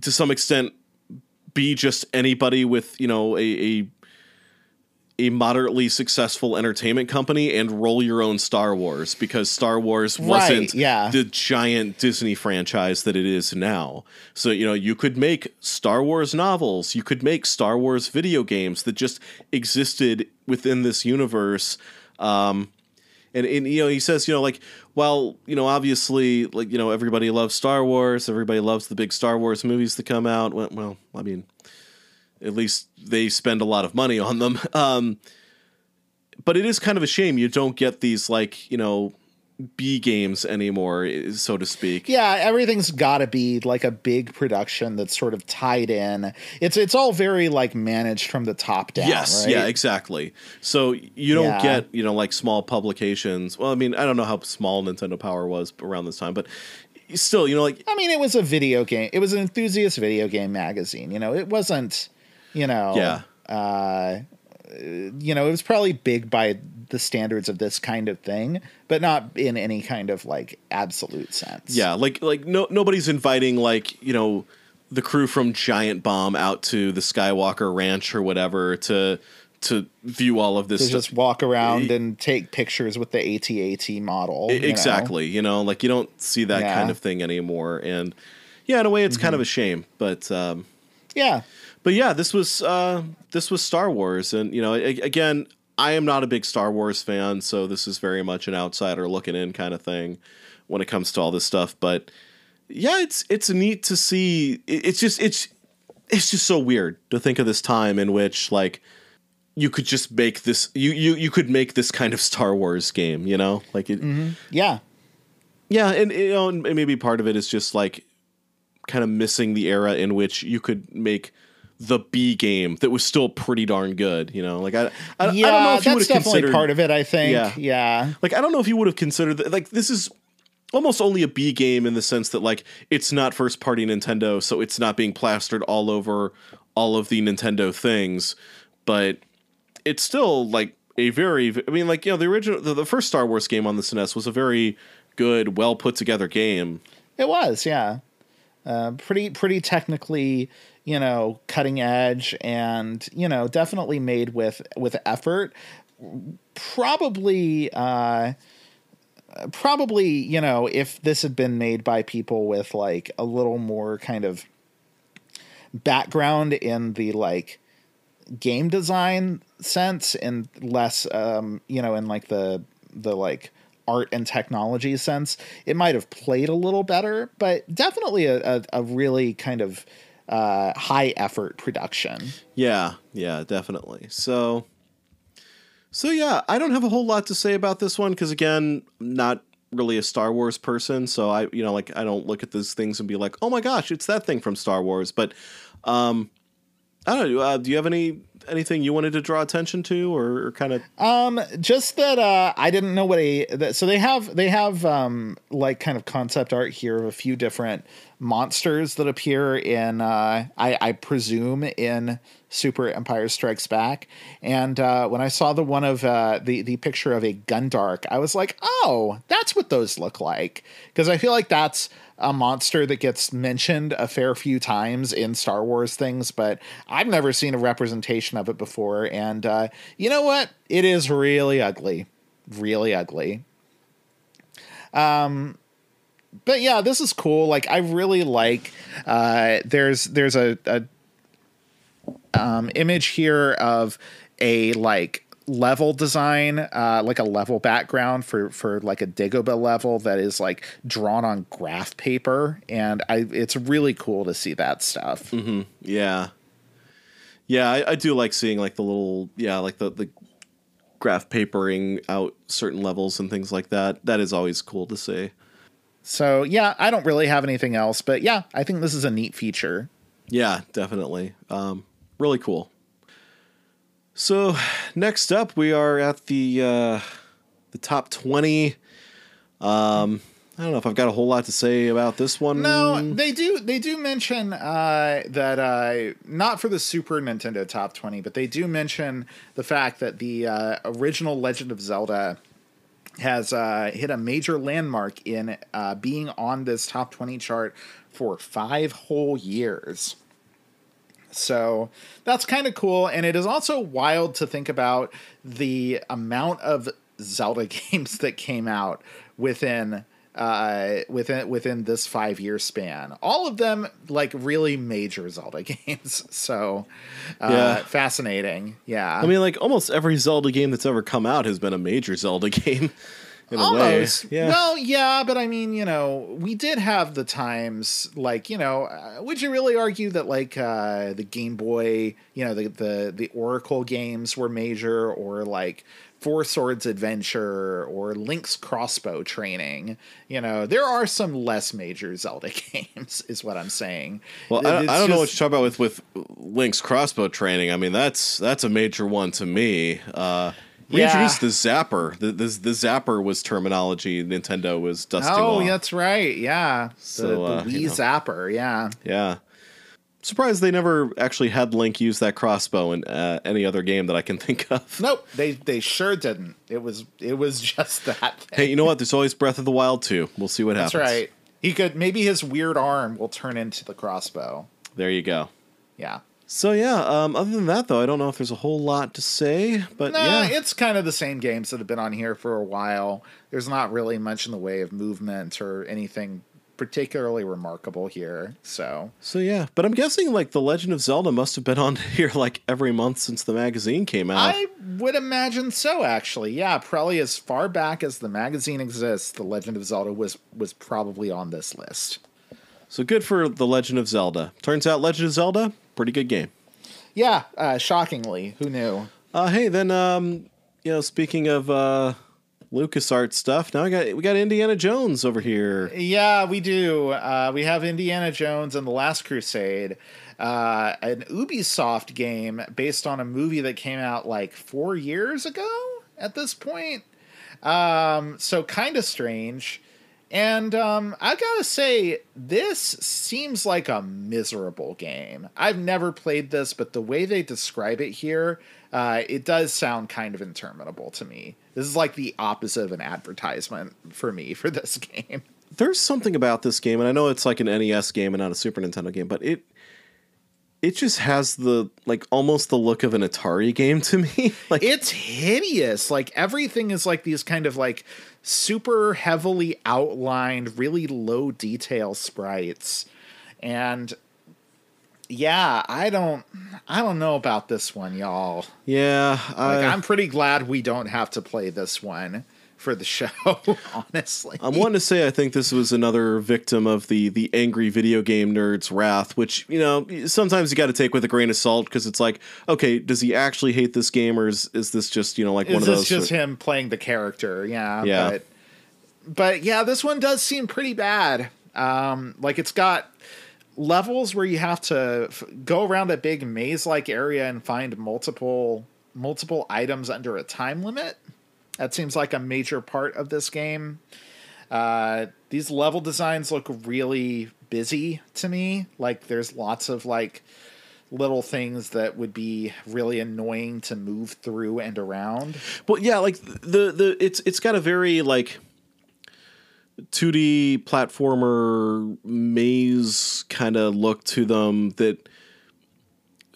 to some extent be just anybody with you know a, a a moderately successful entertainment company and roll your own Star Wars because Star Wars wasn't Right, yeah. the giant Disney franchise that it is now. So, you know, you could make Star Wars novels, you could make Star Wars video games that just existed within this universe. Um, and, and you know he says you know like well you know obviously like you know everybody loves Star Wars everybody loves the big Star Wars movies that come out well, well I mean at least they spend a lot of money on them um but it is kind of a shame you don't get these like you know B games anymore so to speak Yeah, everything's got to be like a big production that's sort of tied in. It's it's all very like managed from the top down. Yes, right? yeah, exactly. So you don't Yeah. get, you know, like small publications. Well, I mean, I don't know how small Nintendo Power was around this time, but still, you know, like I mean, it was a video game. It was an enthusiast video game magazine. You know, it wasn't. You know. Yeah. Uh, you know, it was probably big by the standards of this kind of thing, but not in any kind of like absolute sense. Yeah, like like no nobody's inviting like you know the crew from Giant Bomb out to the Skywalker Ranch or whatever to to view all of this To just walk around and take pictures with the AT-AT model. you know? exactly. You know, like you don't see that Yeah. kind of thing anymore, and yeah, in a way, it's kind of a shame, but. um Yeah. But yeah, this was uh, this was Star Wars, and you know, a- again, I am not a big Star Wars fan, so this is very much an outsider looking in kind of thing when it comes to all this stuff. But yeah, it's it's neat to see. It's just it's it's just so weird to think of this time in which like you could just make this you you you could make this kind of Star Wars game, you know, like it. Yeah. Yeah, and you know, and maybe part of it is just like kind of missing the era in which you could make the B game that was still pretty darn good. You know, like I, I, yeah, I don't know if you would that's have definitely considered part of it. I think. Yeah. Yeah. like I don't know if you would have considered that. Like this is almost only a B game in the sense that like it's not first party Nintendo, so it's not being plastered all over all of the Nintendo things, but it's still like a very. I mean, like you know, the original, the, the first Star Wars game on the SNES was a very good, well put together game. It was, yeah. Uh, pretty pretty technically, you know, cutting edge, and you know, definitely made with with effort. Probably, uh, probably, you know, if this had been made by people with like a little more kind of background in the like game design sense and less um you know in like the the like art and technology sense it might have played a little better but definitely a, a, a really kind of uh high effort production Yeah, yeah, definitely. So, so yeah, I don't have a whole lot to say about this one because again, I'm not really a Star Wars person, so I, you know, like I don't look at those things and be like, oh my gosh, it's that thing from Star Wars. But, um, I don't know. Uh, do you have any anything you wanted to draw attention to, or, or kind of? Um, just that uh, I didn't know what a that, so they have they have um like kind of concept art here of a few different monsters that appear in uh I, I presume in Super Empire Strikes Back, and uh, when I saw the one of uh, the the picture of a Gundark, I was like, oh, that's what those look like because I feel like that's a monster that gets mentioned a fair few times in Star Wars things, but I've never seen a representation of it before. And uh, you know what? It is really ugly, really ugly. Um, but yeah, this is cool. Like I really like. Uh, there's there's a, a um, image here of a like level design, uh, like a level background for for like a Dagobah level that is like drawn on graph paper, and I it's really cool to see that stuff. Yeah, yeah, I, I do like seeing like the little yeah, like the the graph papering out certain levels and things like that. That is always cool to see. So yeah, I don't really have anything else, but yeah, I think this is a neat feature. Yeah, definitely. Um, really cool. So next up, we are at the uh, the top twenty. Um, I don't know if I've got a whole lot to say about this one. No, they do. They do mention uh, that uh, not for the Super Nintendo Top Twenty, but they do mention the fact that the uh, original Legend of Zelda has uh, hit a major landmark in uh, being on this top twenty chart for five whole years. So that's kind of cool, and it is also wild to think about the amount of Zelda games that came out within uh within within this five year span. All of them like really major zelda games. So uh Yeah. fascinating. Yeah. I mean, like almost every Zelda game that's ever come out has been a major Zelda game. In a almost way, yeah. well yeah but i mean you know we did have the times like you know uh, would you really argue that like uh the game boy you know the the the oracle games were major or like four swords adventure or link's crossbow training you know there are some less major zelda games is what i'm saying Well, I, I don't know what you're talking about with with Link's crossbow training. I mean, that's that's a major one to me. Uh, Yeah. reintroduced the zapper. The, the the zapper was terminology Nintendo was dusting oh off. that's right yeah the, So, uh, the Wii you know. zapper yeah Yeah. Surprised they never actually had Link use that crossbow in uh, any other game that I can think of. Nope, they they sure didn't. It was it was just that. Thing. Hey, you know what? There's always Breath of the Wild too. We'll see what That's happens. That's right. He could maybe his weird arm will turn into the crossbow. There you go. Yeah. So yeah. Um, other than that, though, I don't know if there's a whole lot to say. But Nah, yeah, it's kind of the same games that have been on here for a while. There's not really much in the way of movement or anything particularly remarkable here. So So yeah, but I'm guessing like the Legend of Zelda must have been on here like every month since the magazine came out. I would imagine so actually. Yeah, probably as far back as the magazine exists, The Legend of Zelda was was probably on this list. So good for the Legend of Zelda. Turns out Legend of Zelda, pretty good game. Yeah, uh, shockingly, who knew? Uh, hey, then um, you know, speaking of uh, LucasArts stuff, now I got we got Indiana Jones over here. Yeah, we do. Uh, we have Indiana Jones and the Last Crusade, uh, an Ubisoft game based on a movie that came out like four years ago at this point. Um, so kind of strange. And um, I gotta say, this seems like a miserable game. I've never played this, but the way they describe it here, uh, it does sound kind of interminable to me. This is like the opposite of an advertisement for me for this game. There's something about this game, and I know it's like an NES game and not a Super Nintendo game, but it it just has the like almost the look of an Atari game to me. like it's hideous. Like everything is like these kind of like super heavily outlined, really low detail sprites. And yeah, I don't I don't know about this one, y'all. Yeah, I, like, I'm pretty glad we don't have to play this one for the show, honestly. I'm wanting to say I think this was another victim of the the angry video game nerds wrath, which you know sometimes you got to take with a grain of salt because it's like, okay, does he actually hate this game or is, is this just you know like is one of those? Is just him playing the character? Yeah, Yeah. But, but yeah, this one does seem pretty bad. Um, like it's got levels where you have to f- go around a big maze-like area and find multiple multiple items under a time limit. That seems like a major part of this game. Uh, these level designs look really busy to me. Like there's lots of like little things that would be really annoying to move through and around. Well, yeah, like the the it's it's got a very like 2D platformer maze kind of look to them that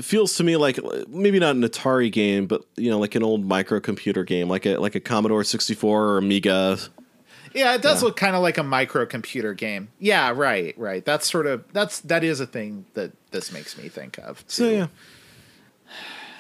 feels to me like maybe not an Atari game, but you know, like an old microcomputer game, like a like a Commodore 64 or Amiga. Yeah, it does Yeah. look kind of like a microcomputer game. Yeah, right, right. That's sort of that's that is a thing that this makes me think of. So yeah,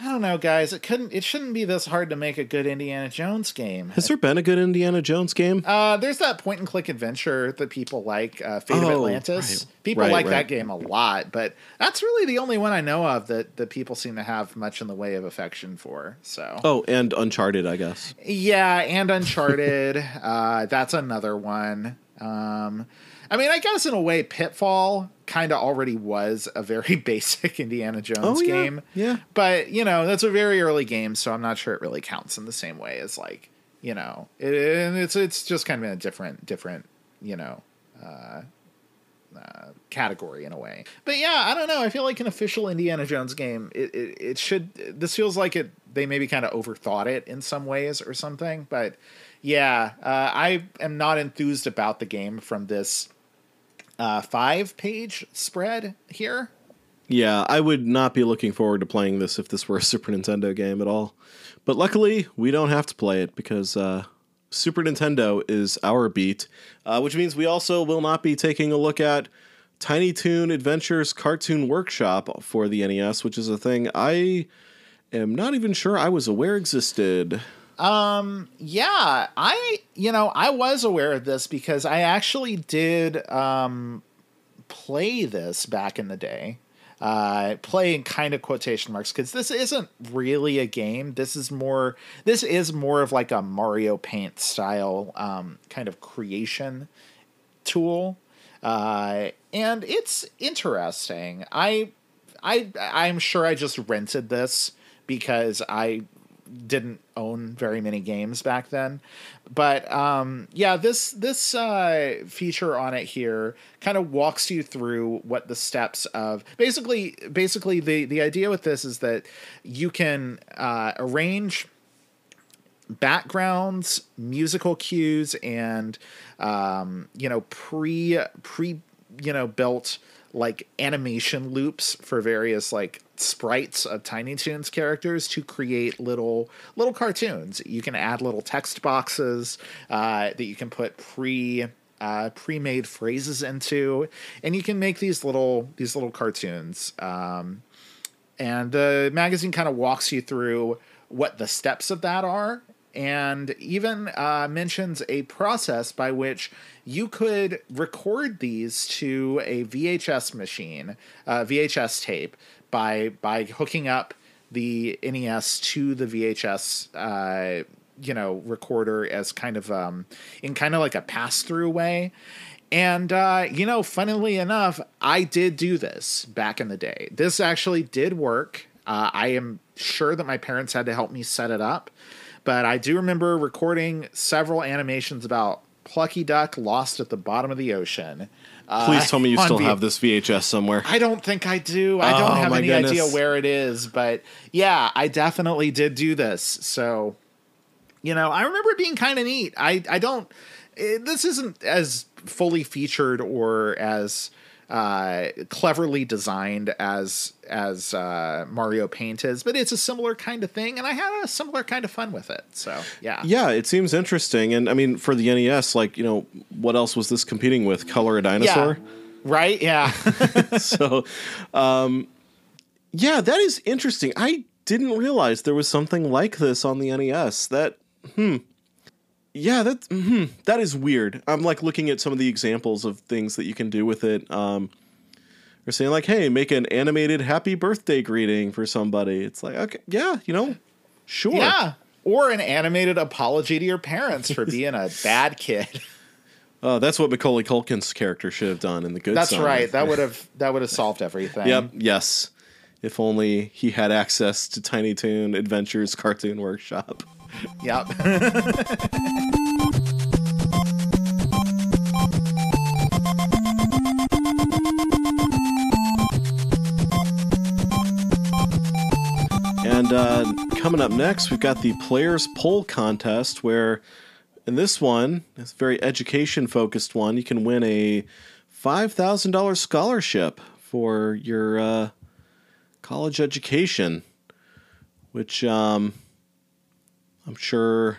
I don't know, guys. It couldn't. It shouldn't be this hard to make a good Indiana Jones game. has there been a good Indiana Jones game? Uh, there's that point and click adventure that people like, uh, Fate of Oh, Atlantis. right. People Right, like right. that game a lot, but that's really the only one I know of that that people seem to have much in the way of affection for. So Oh, and Uncharted, I guess. yeah, and Uncharted. uh, that's another one. Um, I mean, I guess in a way, Pitfall kind of already was a very basic Indiana Jones Oh, yeah. game. Yeah. But, you know, that's a very early game, so I'm not sure it really counts in the same way as like, you know, it, and it's it's just kind of in a different different, you know, uh, uh, category in a way. But yeah, I don't know. I feel like an official Indiana Jones game, it it, it should. This feels like it. They maybe kind of overthought it in some ways or something. But yeah, uh, I am not enthused about the game from this uh, five page spread here. Yeah, I would not be looking forward to playing this if this were a Super Nintendo game at all. But luckily, we don't have to play it because uh, Super Nintendo is our beat, uh, which means we also will not be taking a look at Tiny Toon Adventures Cartoon Workshop for the NES, which is a thing I am not even sure I was aware existed. Yeah, I you know I was aware of this because I actually did um, play this back in the day. Uh, play in kind of quotation marks because this isn't really a game. This is more. This is more of like a Mario Paint style um, kind of creation tool, uh, and it's interesting. I, I, I'm sure I just rented this because I didn't own very many games back then. But um yeah this this uh feature on it here kind of walks you through what the steps of basically basically the the idea with this is that you can uh arrange backgrounds, musical cues, and um, you know pre pre you know built like animation loops for various like sprites of Tiny Toons characters to create little little cartoons. You can add little text boxes uh, that you can put pre uh, pre-made phrases into, and you can make these little these little cartoons. Um, and the magazine kind of walks you through what the steps of that are and even uh, mentions a process by which you could record these to a VHS machine, uh, VHS tape, by by hooking up the NES to the VHS, uh, you know, recorder as kind of um, in kind of like a pass through way. And uh, you know, funnily enough, I did do this back in the day. This actually did work. Uh, I am sure that my parents had to help me set it up, but I do remember recording several animations about Plucky Duck Lost at the Bottom of the Ocean. Uh, Please tell me you still V- have this VHS somewhere. I don't think I do. I don't Oh, have any goodness. idea where it is, but yeah, I definitely did do this. So, you know, I remember it being kind of neat. I I don't. It, this isn't as fully featured or as uh, cleverly designed as as uh, Mario Paint is, but it's a similar kind of thing, and I had a similar kind of fun with it. So yeah, Yeah, it seems interesting. And I mean, for the NES, like, you know, what else was this competing with? Color a Dinosaur? right, yeah. so, um, yeah, that is interesting. I didn't realize there was something like this on the NES. That, hmm. Yeah, that, hmm, that is weird. I'm like looking at some of the examples of things that you can do with it. Um, they're saying like, "Hey, make an animated happy birthday greeting for somebody." It's like, okay, yeah, you know, sure. yeah. Or an animated apology to your parents for being a bad kid. Uh, that's what Macaulay Culkin's character should have done in the Good That's Son. right. That would have that would have solved everything. Yep. Yes. If only he had access to Tiny Toon Adventures Cartoon Workshop. Yep. And uh, coming up next, we've got the Players Poll Contest, where in this one, this very education focused one, you can win a $5,000 scholarship for your uh, college education, which um, I'm sure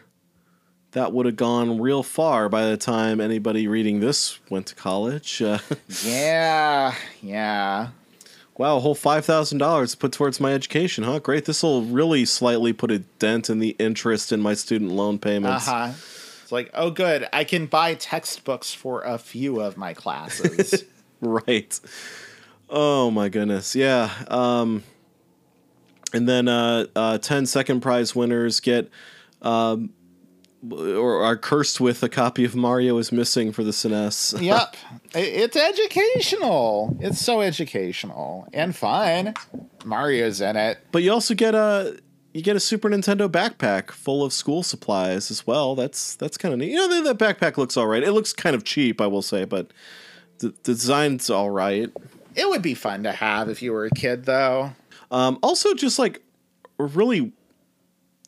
that would have gone real far by the time anybody reading this went to college. Uh, yeah. Yeah. Wow, a whole five thousand dollars put towards my education, huh? Great. This will really slightly put a dent in the interest in my student loan payments. Uh huh. It's like, oh, good. I can buy textbooks for a few of my classes. Right. Oh my goodness. Yeah. Um and then uh, uh 10 second prize winners get um or are cursed with a copy of Mario is missing for the SNES. yep. It's educational. It's so educational and fun. Mario's in it. But you also get a you get a Super Nintendo backpack full of school supplies as well. That's that's kind of neat. You know, that, backpack looks all right. It looks kind of cheap, I will say, but the, the design's all right. It would be fun to have if you were a kid, though. Um, also, just like really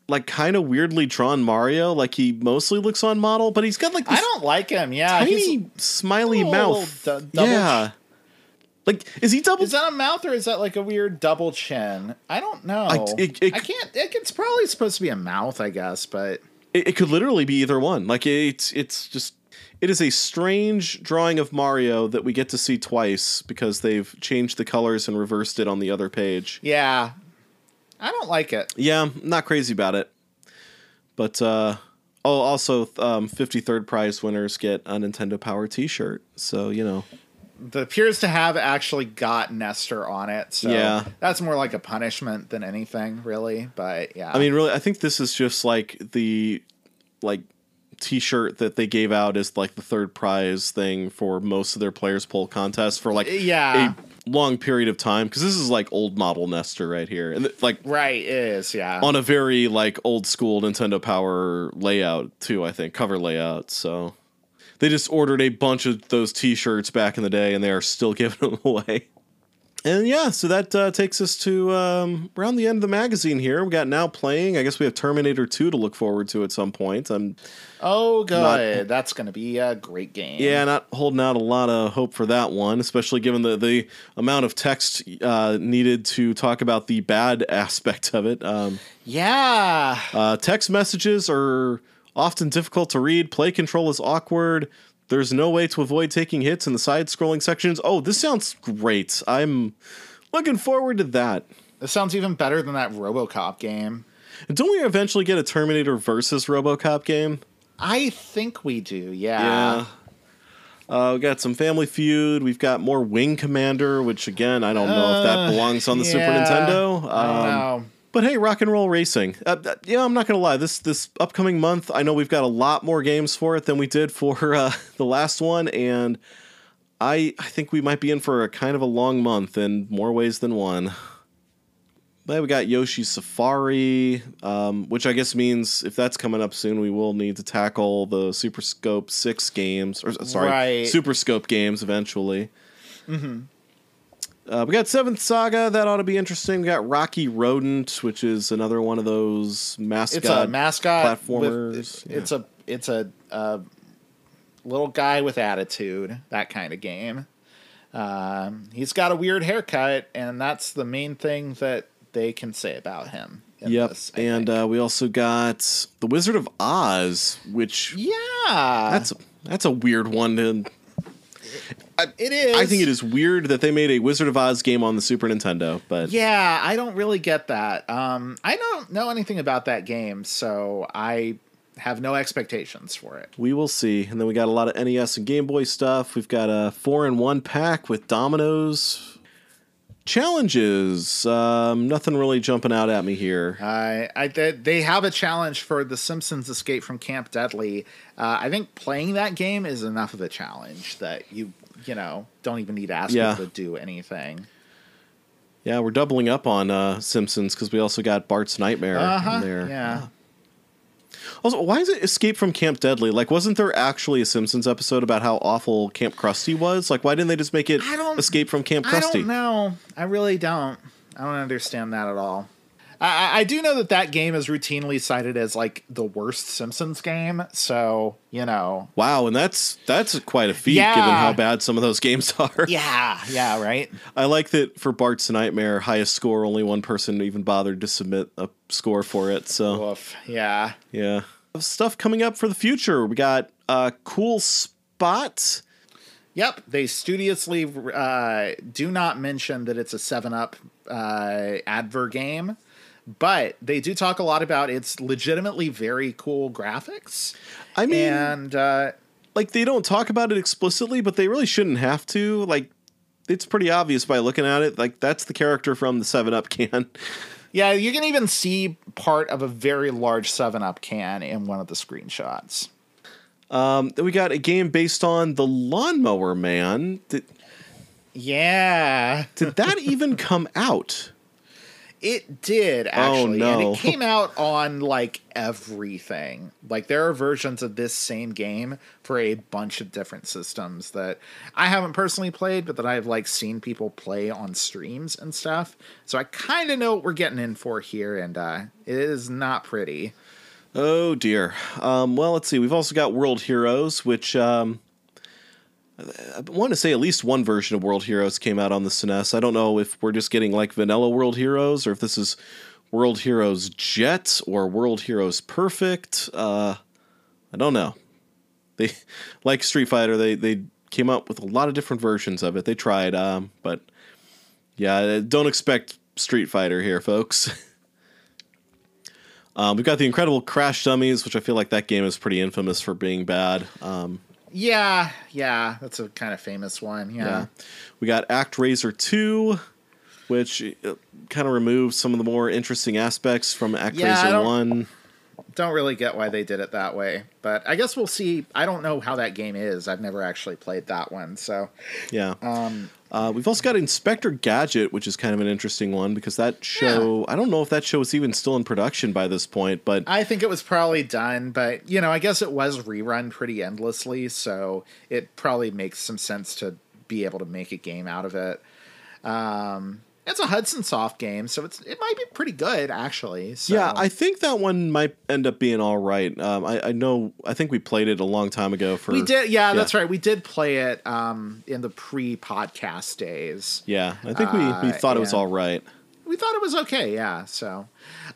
like kind of weirdly drawn Mario. Like he mostly looks on model, but he's got like this I don't like him. Yeah. he's- tiny smiley mouth. double yeah. Like, is he double? Is that a mouth or is that like a weird double chin? I don't know. I- it- it- I can't. It, it's probably supposed to be a mouth, I guess, but It, it could literally be either one. Like it's it's just it is a strange drawing of Mario that we get to see twice because they've changed the colors and reversed it on the other page. yeah, I don't like it. Yeah, I'm not crazy about it. But uh oh also um 53rd prize winners get a Nintendo Power t-shirt. So, you know. The appears to have actually got Nestor on it, so Yeah. that's more like a punishment than anything, really. But yeah, I mean, really I think this is just like the like t-shirt that they gave out as like the third prize thing for most of their players poll contests for like Yeah. a long period of time because this is like old model Nestor right here. And like right is yeah. on a very like old school Nintendo Power layout too I think cover layout so. They just ordered a bunch of those t-shirts back in the day and they are still giving them away and yeah so that uh, takes us to um, around the end of the magazine here we got now playing I guess we have Terminator 2 to look forward to at some point I'm oh, good. not- that's gonna be a great game. Yeah, not holding out a lot of hope for that one, especially given the the amount of text uh, needed to talk about the bad aspect of it. Um, yeah. uh, text messages are often difficult to read. Play control is awkward. There's no way to avoid taking hits in the side scrolling sections. Oh, this sounds great. I'm looking forward to that. This sounds even better than that RoboCop game. Don't we eventually get a Terminator versus RoboCop game? I think we do. Yeah. Uh, we got some Family Feud. We've got more Wing Commander, which again I don't know if that Uh, belongs on the Super yeah. Nintendo. I don't Um, know. But hey, rock and roll racing. Uh, uh, yeah, I'm not gonna lie. This this upcoming month, I know we've got a lot more games for it than we did for uh, the last one, and I I think we might be in for a kind of a long month in more ways than one. Then we got Yoshi Safari, um, which I guess means if that's coming up soon, we will need to tackle the Super Scope Six games, or sorry, Right. Super Scope games eventually. Mm-hmm. Uh, we got Seventh Saga that ought to be interesting. We got Rocky Rodent, which is another one of those mascot. it's a mascot platformers, With, yeah. It's a it's a uh, little guy with attitude, that kind of game. Um, he's got a weird haircut, and that's the main thing that they can say about him. Yep, this, and uh, we also got the Wizard of Oz, which yeah, that's that's a weird one to it is. I think it is weird that they made a Wizard of Oz game on the Super Nintendo, but Yeah, I don't really get that. Um, I don't know anything about that game, so I have no expectations for it. we will see. And then we got a lot of NES and Game Boy stuff. We've got a four in one pack with dominoes. Challenges. Um, nothing really jumping out at me here. I, I they- they have a challenge for The Simpsons Escape from Camp Deadly. Uh, I think playing that game is enough of a challenge that you you know don't even need to ask Yeah. people to do anything. Yeah, we're doubling up on uh, Simpsons because we also got Bart's Nightmare Uh huh. in there. Yeah. Also, why is it Escape from Camp Deadly? Like, wasn't there actually a Simpsons episode about how awful Camp Krusty was? Like, why didn't they just make it I don't- Escape from Camp I Krusty? don't know. I really don't. I don't understand that at all. I, I- do know that that game is routinely cited as like the worst Simpsons game. So you know, Wow, and that's that's quite a feat Yeah. given how bad some of those games are. yeah, yeah, right. I like that for Bart's Nightmare, highest score, only one person even bothered to submit a score for it. So Woof. Yeah. yeah, stuff coming up for the future. We got a cool spot. Yep. They studiously uh, do not mention that it's a Seven Up uh, adver game, but they do talk a lot about its legitimately very cool graphics. I mean, and uh, like they don't talk about it explicitly, but they really shouldn't have to. Like, it's pretty obvious by looking at it. Like that's the character from the Seven Up can. yeah, you can even see part of a very large Seven Up can in one of the screenshots. Um, then we got a game based on the Lawnmower Man. Did, Yeah. did that even come out? It did actually, and no. it came out on like everything. Like there are versions of this same game for a bunch of different systems that I haven't personally played, but that I've like seen people play on streams and stuff. So I kind of know what we're getting in for here, and uh, it is not pretty. Oh dear. Um, well, let's see. We've also got World Heroes, which um, I want to say at least one version of World Heroes came out on the SNES. I don't know if we're just getting like vanilla World Heroes or if this is World Heroes Jet or World Heroes Perfect. Uh, I don't know. They like Street Fighter. They they came up with a lot of different versions of it. They tried, um, but yeah, don't expect Street Fighter here, folks. Um, we've got the incredible Crash Dummies, which I feel like that game is pretty infamous for being bad. Um, Yeah, yeah, that's a kind of famous one. Yeah. yeah. We got ActRaiser 2, which kind of removes some of the more interesting aspects from Yeah, ActRaiser don't- 1. Don't really get why they did it that way, but I guess we'll see. I don't know how that game is. I've never actually played that one, so Yeah. um, Uh, we've also got Inspector Gadget, which is kind of an interesting one because that show, I don't know if that show is even still in production by this point, but I think it was probably done, but you know, I guess it was rerun pretty endlessly, so it probably makes some sense to be able to make a game out of it. Um, it's a Hudson Soft game, so it's it might be pretty good actually. So. yeah, I think that one might end up being all right. Um, I, I know, I think we played it a long time ago for. we did, yeah, that's right. We did play it um, in the pre-podcast days. Yeah, I think we, we Uh, thought it was all right. we thought it was okay yeah so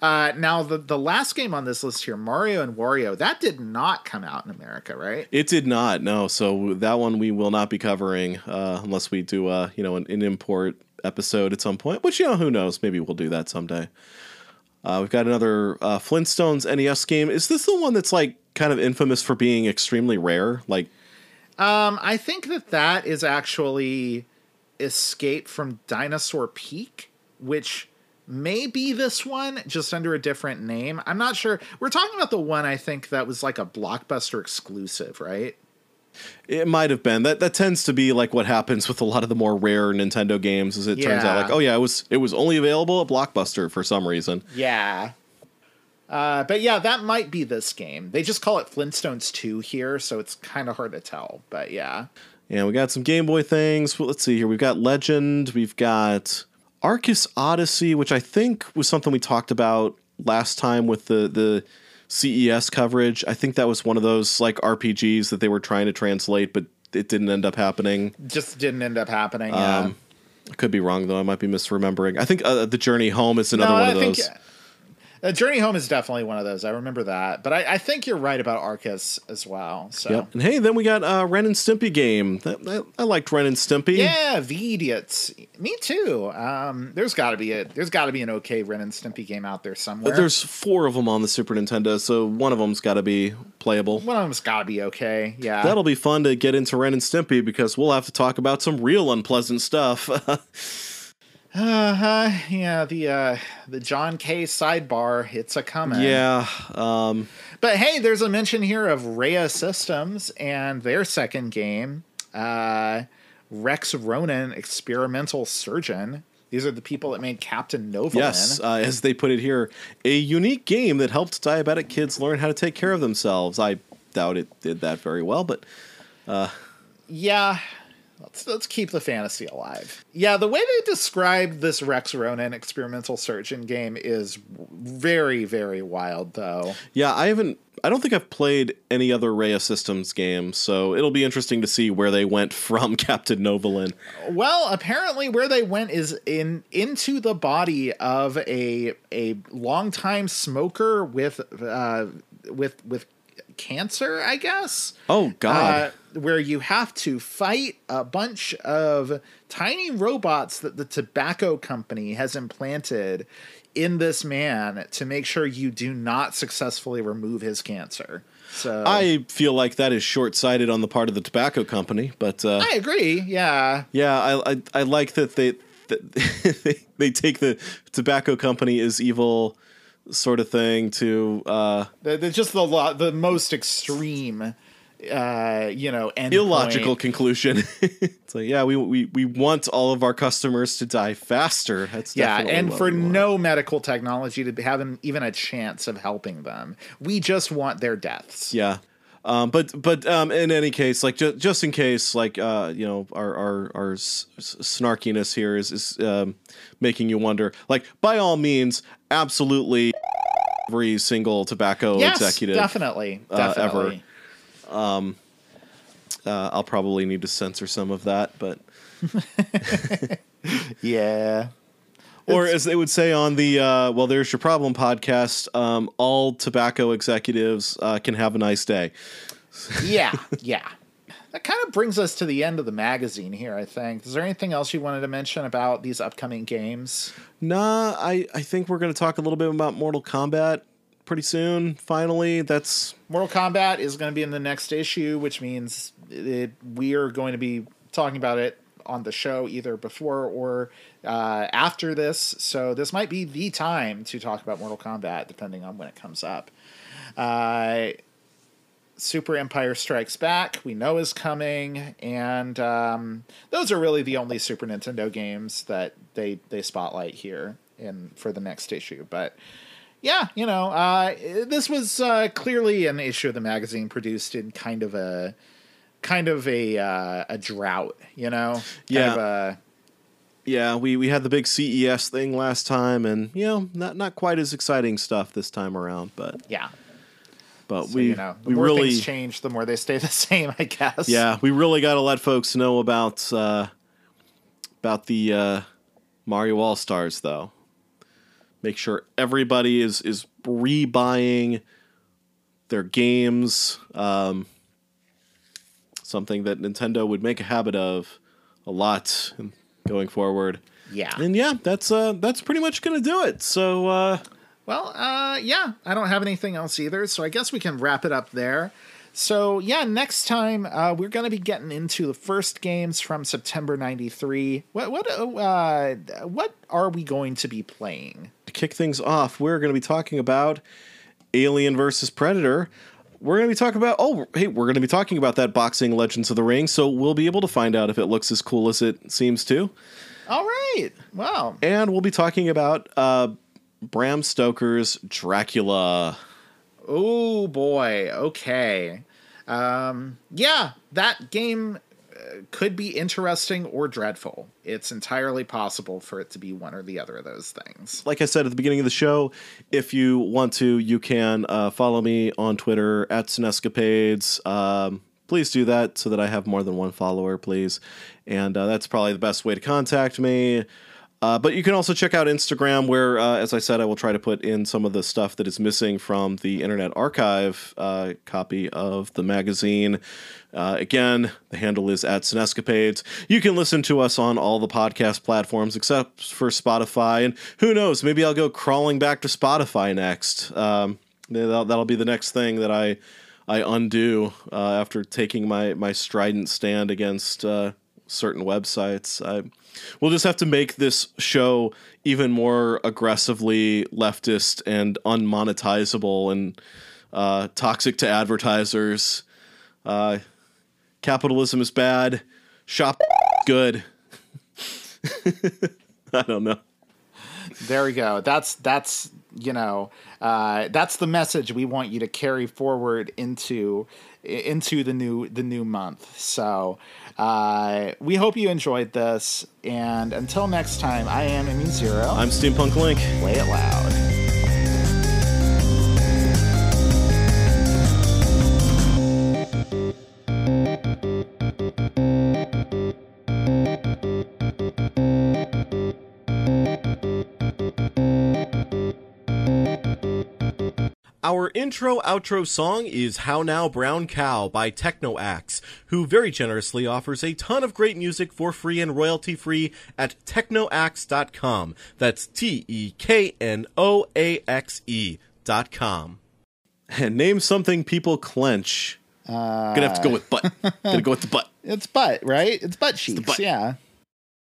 uh, now the the last game on this list here mario and wario that did not come out in america right It did not, no. So that one we will not be covering uh, unless we do, uh, you know, an, an import episode at some point. Which you know, who knows? Maybe we'll do that someday. Uh, we've got another uh, Flintstones NES game. Is this the one that's like kind of infamous for being extremely rare? Like, um i think that that is actually escape from dinosaur peak which may be this one just under a different name i'm not sure we're talking about the one i think that was like a blockbuster exclusive right It might have been that. That tends to be like what happens with a lot of the more rare Nintendo games. Is it turns out like, oh yeah, it was it was only available at Blockbuster for some reason. Yeah. Uh, but yeah, that might be this game. They just call it Flintstones 2 here, so it's kind of hard to tell. But yeah. And we got some Game Boy things. Well, let's see here. We've got Legend. We've got Arcus Odyssey, which I think was something we talked about last time with the the CES coverage. I think that was one of those like RPGs that they were trying to translate, but it didn't end up happening. Just didn't end up happening. Yeah. Um, I could be wrong though. I might be misremembering. I think uh, the Journey Home is another no, one I of think those. Uh, Journey Home is definitely one of those. I remember that. But I, I think you're right about Arcus as well. So Yep. And hey, then we got uh, Ren and Stimpy game. That, that, I liked Ren and Stimpy. Yeah, Veediots. Me too. Um, there's got to be a there's got to be an okay Ren and Stimpy game out there somewhere. There's four of them on the Super Nintendo, so one of them's got to be playable. one of them's got to be okay. Yeah, That'll be fun to get into Ren and Stimpy because we'll have to talk about some real unpleasant stuff. Uh. Yeah, the uh, the John K sidebar. It's a coming. yeah. Um, But hey, there's a mention here of Raya Systems and their second game, uh, Rex Ronan, Experimental Surgeon. These are the people that made Captain Novolin. yes, uh, as they put it here, a unique game that helped diabetic kids learn how to take care of themselves. I doubt it did that very well, but Uh, Yeah. Let's, let's keep the fantasy alive. Yeah, the way they describe this Rex Ronan experimental surgeon game is very, very wild, though. yeah, I haven't. I don't think I've played any other Raya Systems games, so it'll be interesting to see where they went from Captain Novolin. Well, apparently, where they went is in into the body of a a longtime smoker with uh, with with cancer, I guess. Oh God. Uh, where you have to fight a bunch of tiny robots that the tobacco company has implanted in this man to make sure you do not successfully remove his cancer. So I feel like that is short sighted on the part of the tobacco company, but uh, I agree. Yeah. yeah, I, I I like that they that they, they take the tobacco company as evil sort of thing to uh, just the lot the most extreme, uh, you know, illogical point. conclusion. it's like yeah, we, we we want all of our customers to die faster. That's Yeah, and for no medical technology to have even a chance of helping them, we just want their deaths. Yeah. Um, but but um, in any case, like ju- just in case, like uh, you know, our our our s- snarkiness here is is um, making you wonder. Like by all means, absolutely, every single tobacco yes, executive. definitely, uh, ever. definitely. Uh, I'll probably need to censor some of that, but Yeah, or as they would say on the uh, well, there's your problem podcast. Um, all tobacco executives uh, can have a nice day. yeah, yeah. That kind of brings us to the end of the magazine here. I think. Is there anything else you wanted to mention about these upcoming games? Nah, I, I think we're going to talk a little bit about Mortal Kombat pretty soon. Finally, that's Mortal Kombat is going to be in the next issue, which means it, we are going to be talking about it on the show either before or uh, after this. So this might be the time to talk about Mortal Kombat, depending on when it comes up. Uh, Super Empire Strikes Back, we know is coming, and um, those are really the only Super Nintendo games that they they spotlight here in for the next issue. But yeah, you know, uh, this was uh, clearly an issue of the magazine produced in kind of a kind of a uh, a drought, you know, Yeah. a, yeah. We, we had the big CES thing last time, and you know, not not quite as exciting stuff this time around. But yeah. but So, we you know, the we more really things change, the more they stay the same, I guess. yeah we really got to let folks know about uh, about the uh, Mario All Stars though. Make sure everybody is is rebuying their games. Um, something that Nintendo would make a habit of a lot going forward. yeah. And yeah, that's uh that's pretty much gonna do it. So uh Well, uh, yeah, I don't have anything else either, so I guess we can wrap it up there. So yeah, next time uh, we're going to be getting into the first games from September '93. What what uh, what are we going to be playing? to kick things off, we're gonna be talking about Alien versus Predator. We're going to be talking about. Oh, hey, we're going to be talking about that boxing Legends of the Ring. So we'll be able to find out if it looks as cool as it seems to. All right. Wow. And we'll be talking about uh, Bram Stoker's Dracula. Oh boy. Okay. Um, yeah, that game could be interesting or dreadful. It's entirely possible for it to be one or the other of those things. Like I said at the beginning of the show, if you want to, you can uh, follow me on Twitter at Sinescapades. Um, please do that so that I have more than one follower, please. And uh, that's probably the best way to contact me. Uh, but you can also check out Instagram, where, uh, as I said, I will try to put in some of the stuff that is missing from the Internet Archive uh, copy of the magazine. Uh, again, the handle is at Sinescapades. You can listen to us on all the podcast platforms except for Spotify. And who knows, maybe I'll go crawling back to Spotify next. Um, that'll, that'll be the next thing that I I undo uh, after taking my my strident stand against uh, certain websites. I we'll just have to make this show even more aggressively leftist and unmonetizable and uh, toxic to advertisers. Uh, capitalism is bad. Shop good. I don't know. There we go. That's that's you know uh, that's the message we want you to carry forward into into the new the new month. So uh, we hope you enjoyed this, and until next time, I am Immune Zero. I'm Steampunk Link. Play it loud. Our intro outro song is How Now Brown Cow by TeknoAXE, who very generously offers a ton of great music for free and royalty free at teknoaxe.com. That's T E K N O A X E dot com. And name something people clench. Uh, Gonna have to go with butt. Gonna go with the butt. It's butt, right? It's butt sheets. butt. Yeah.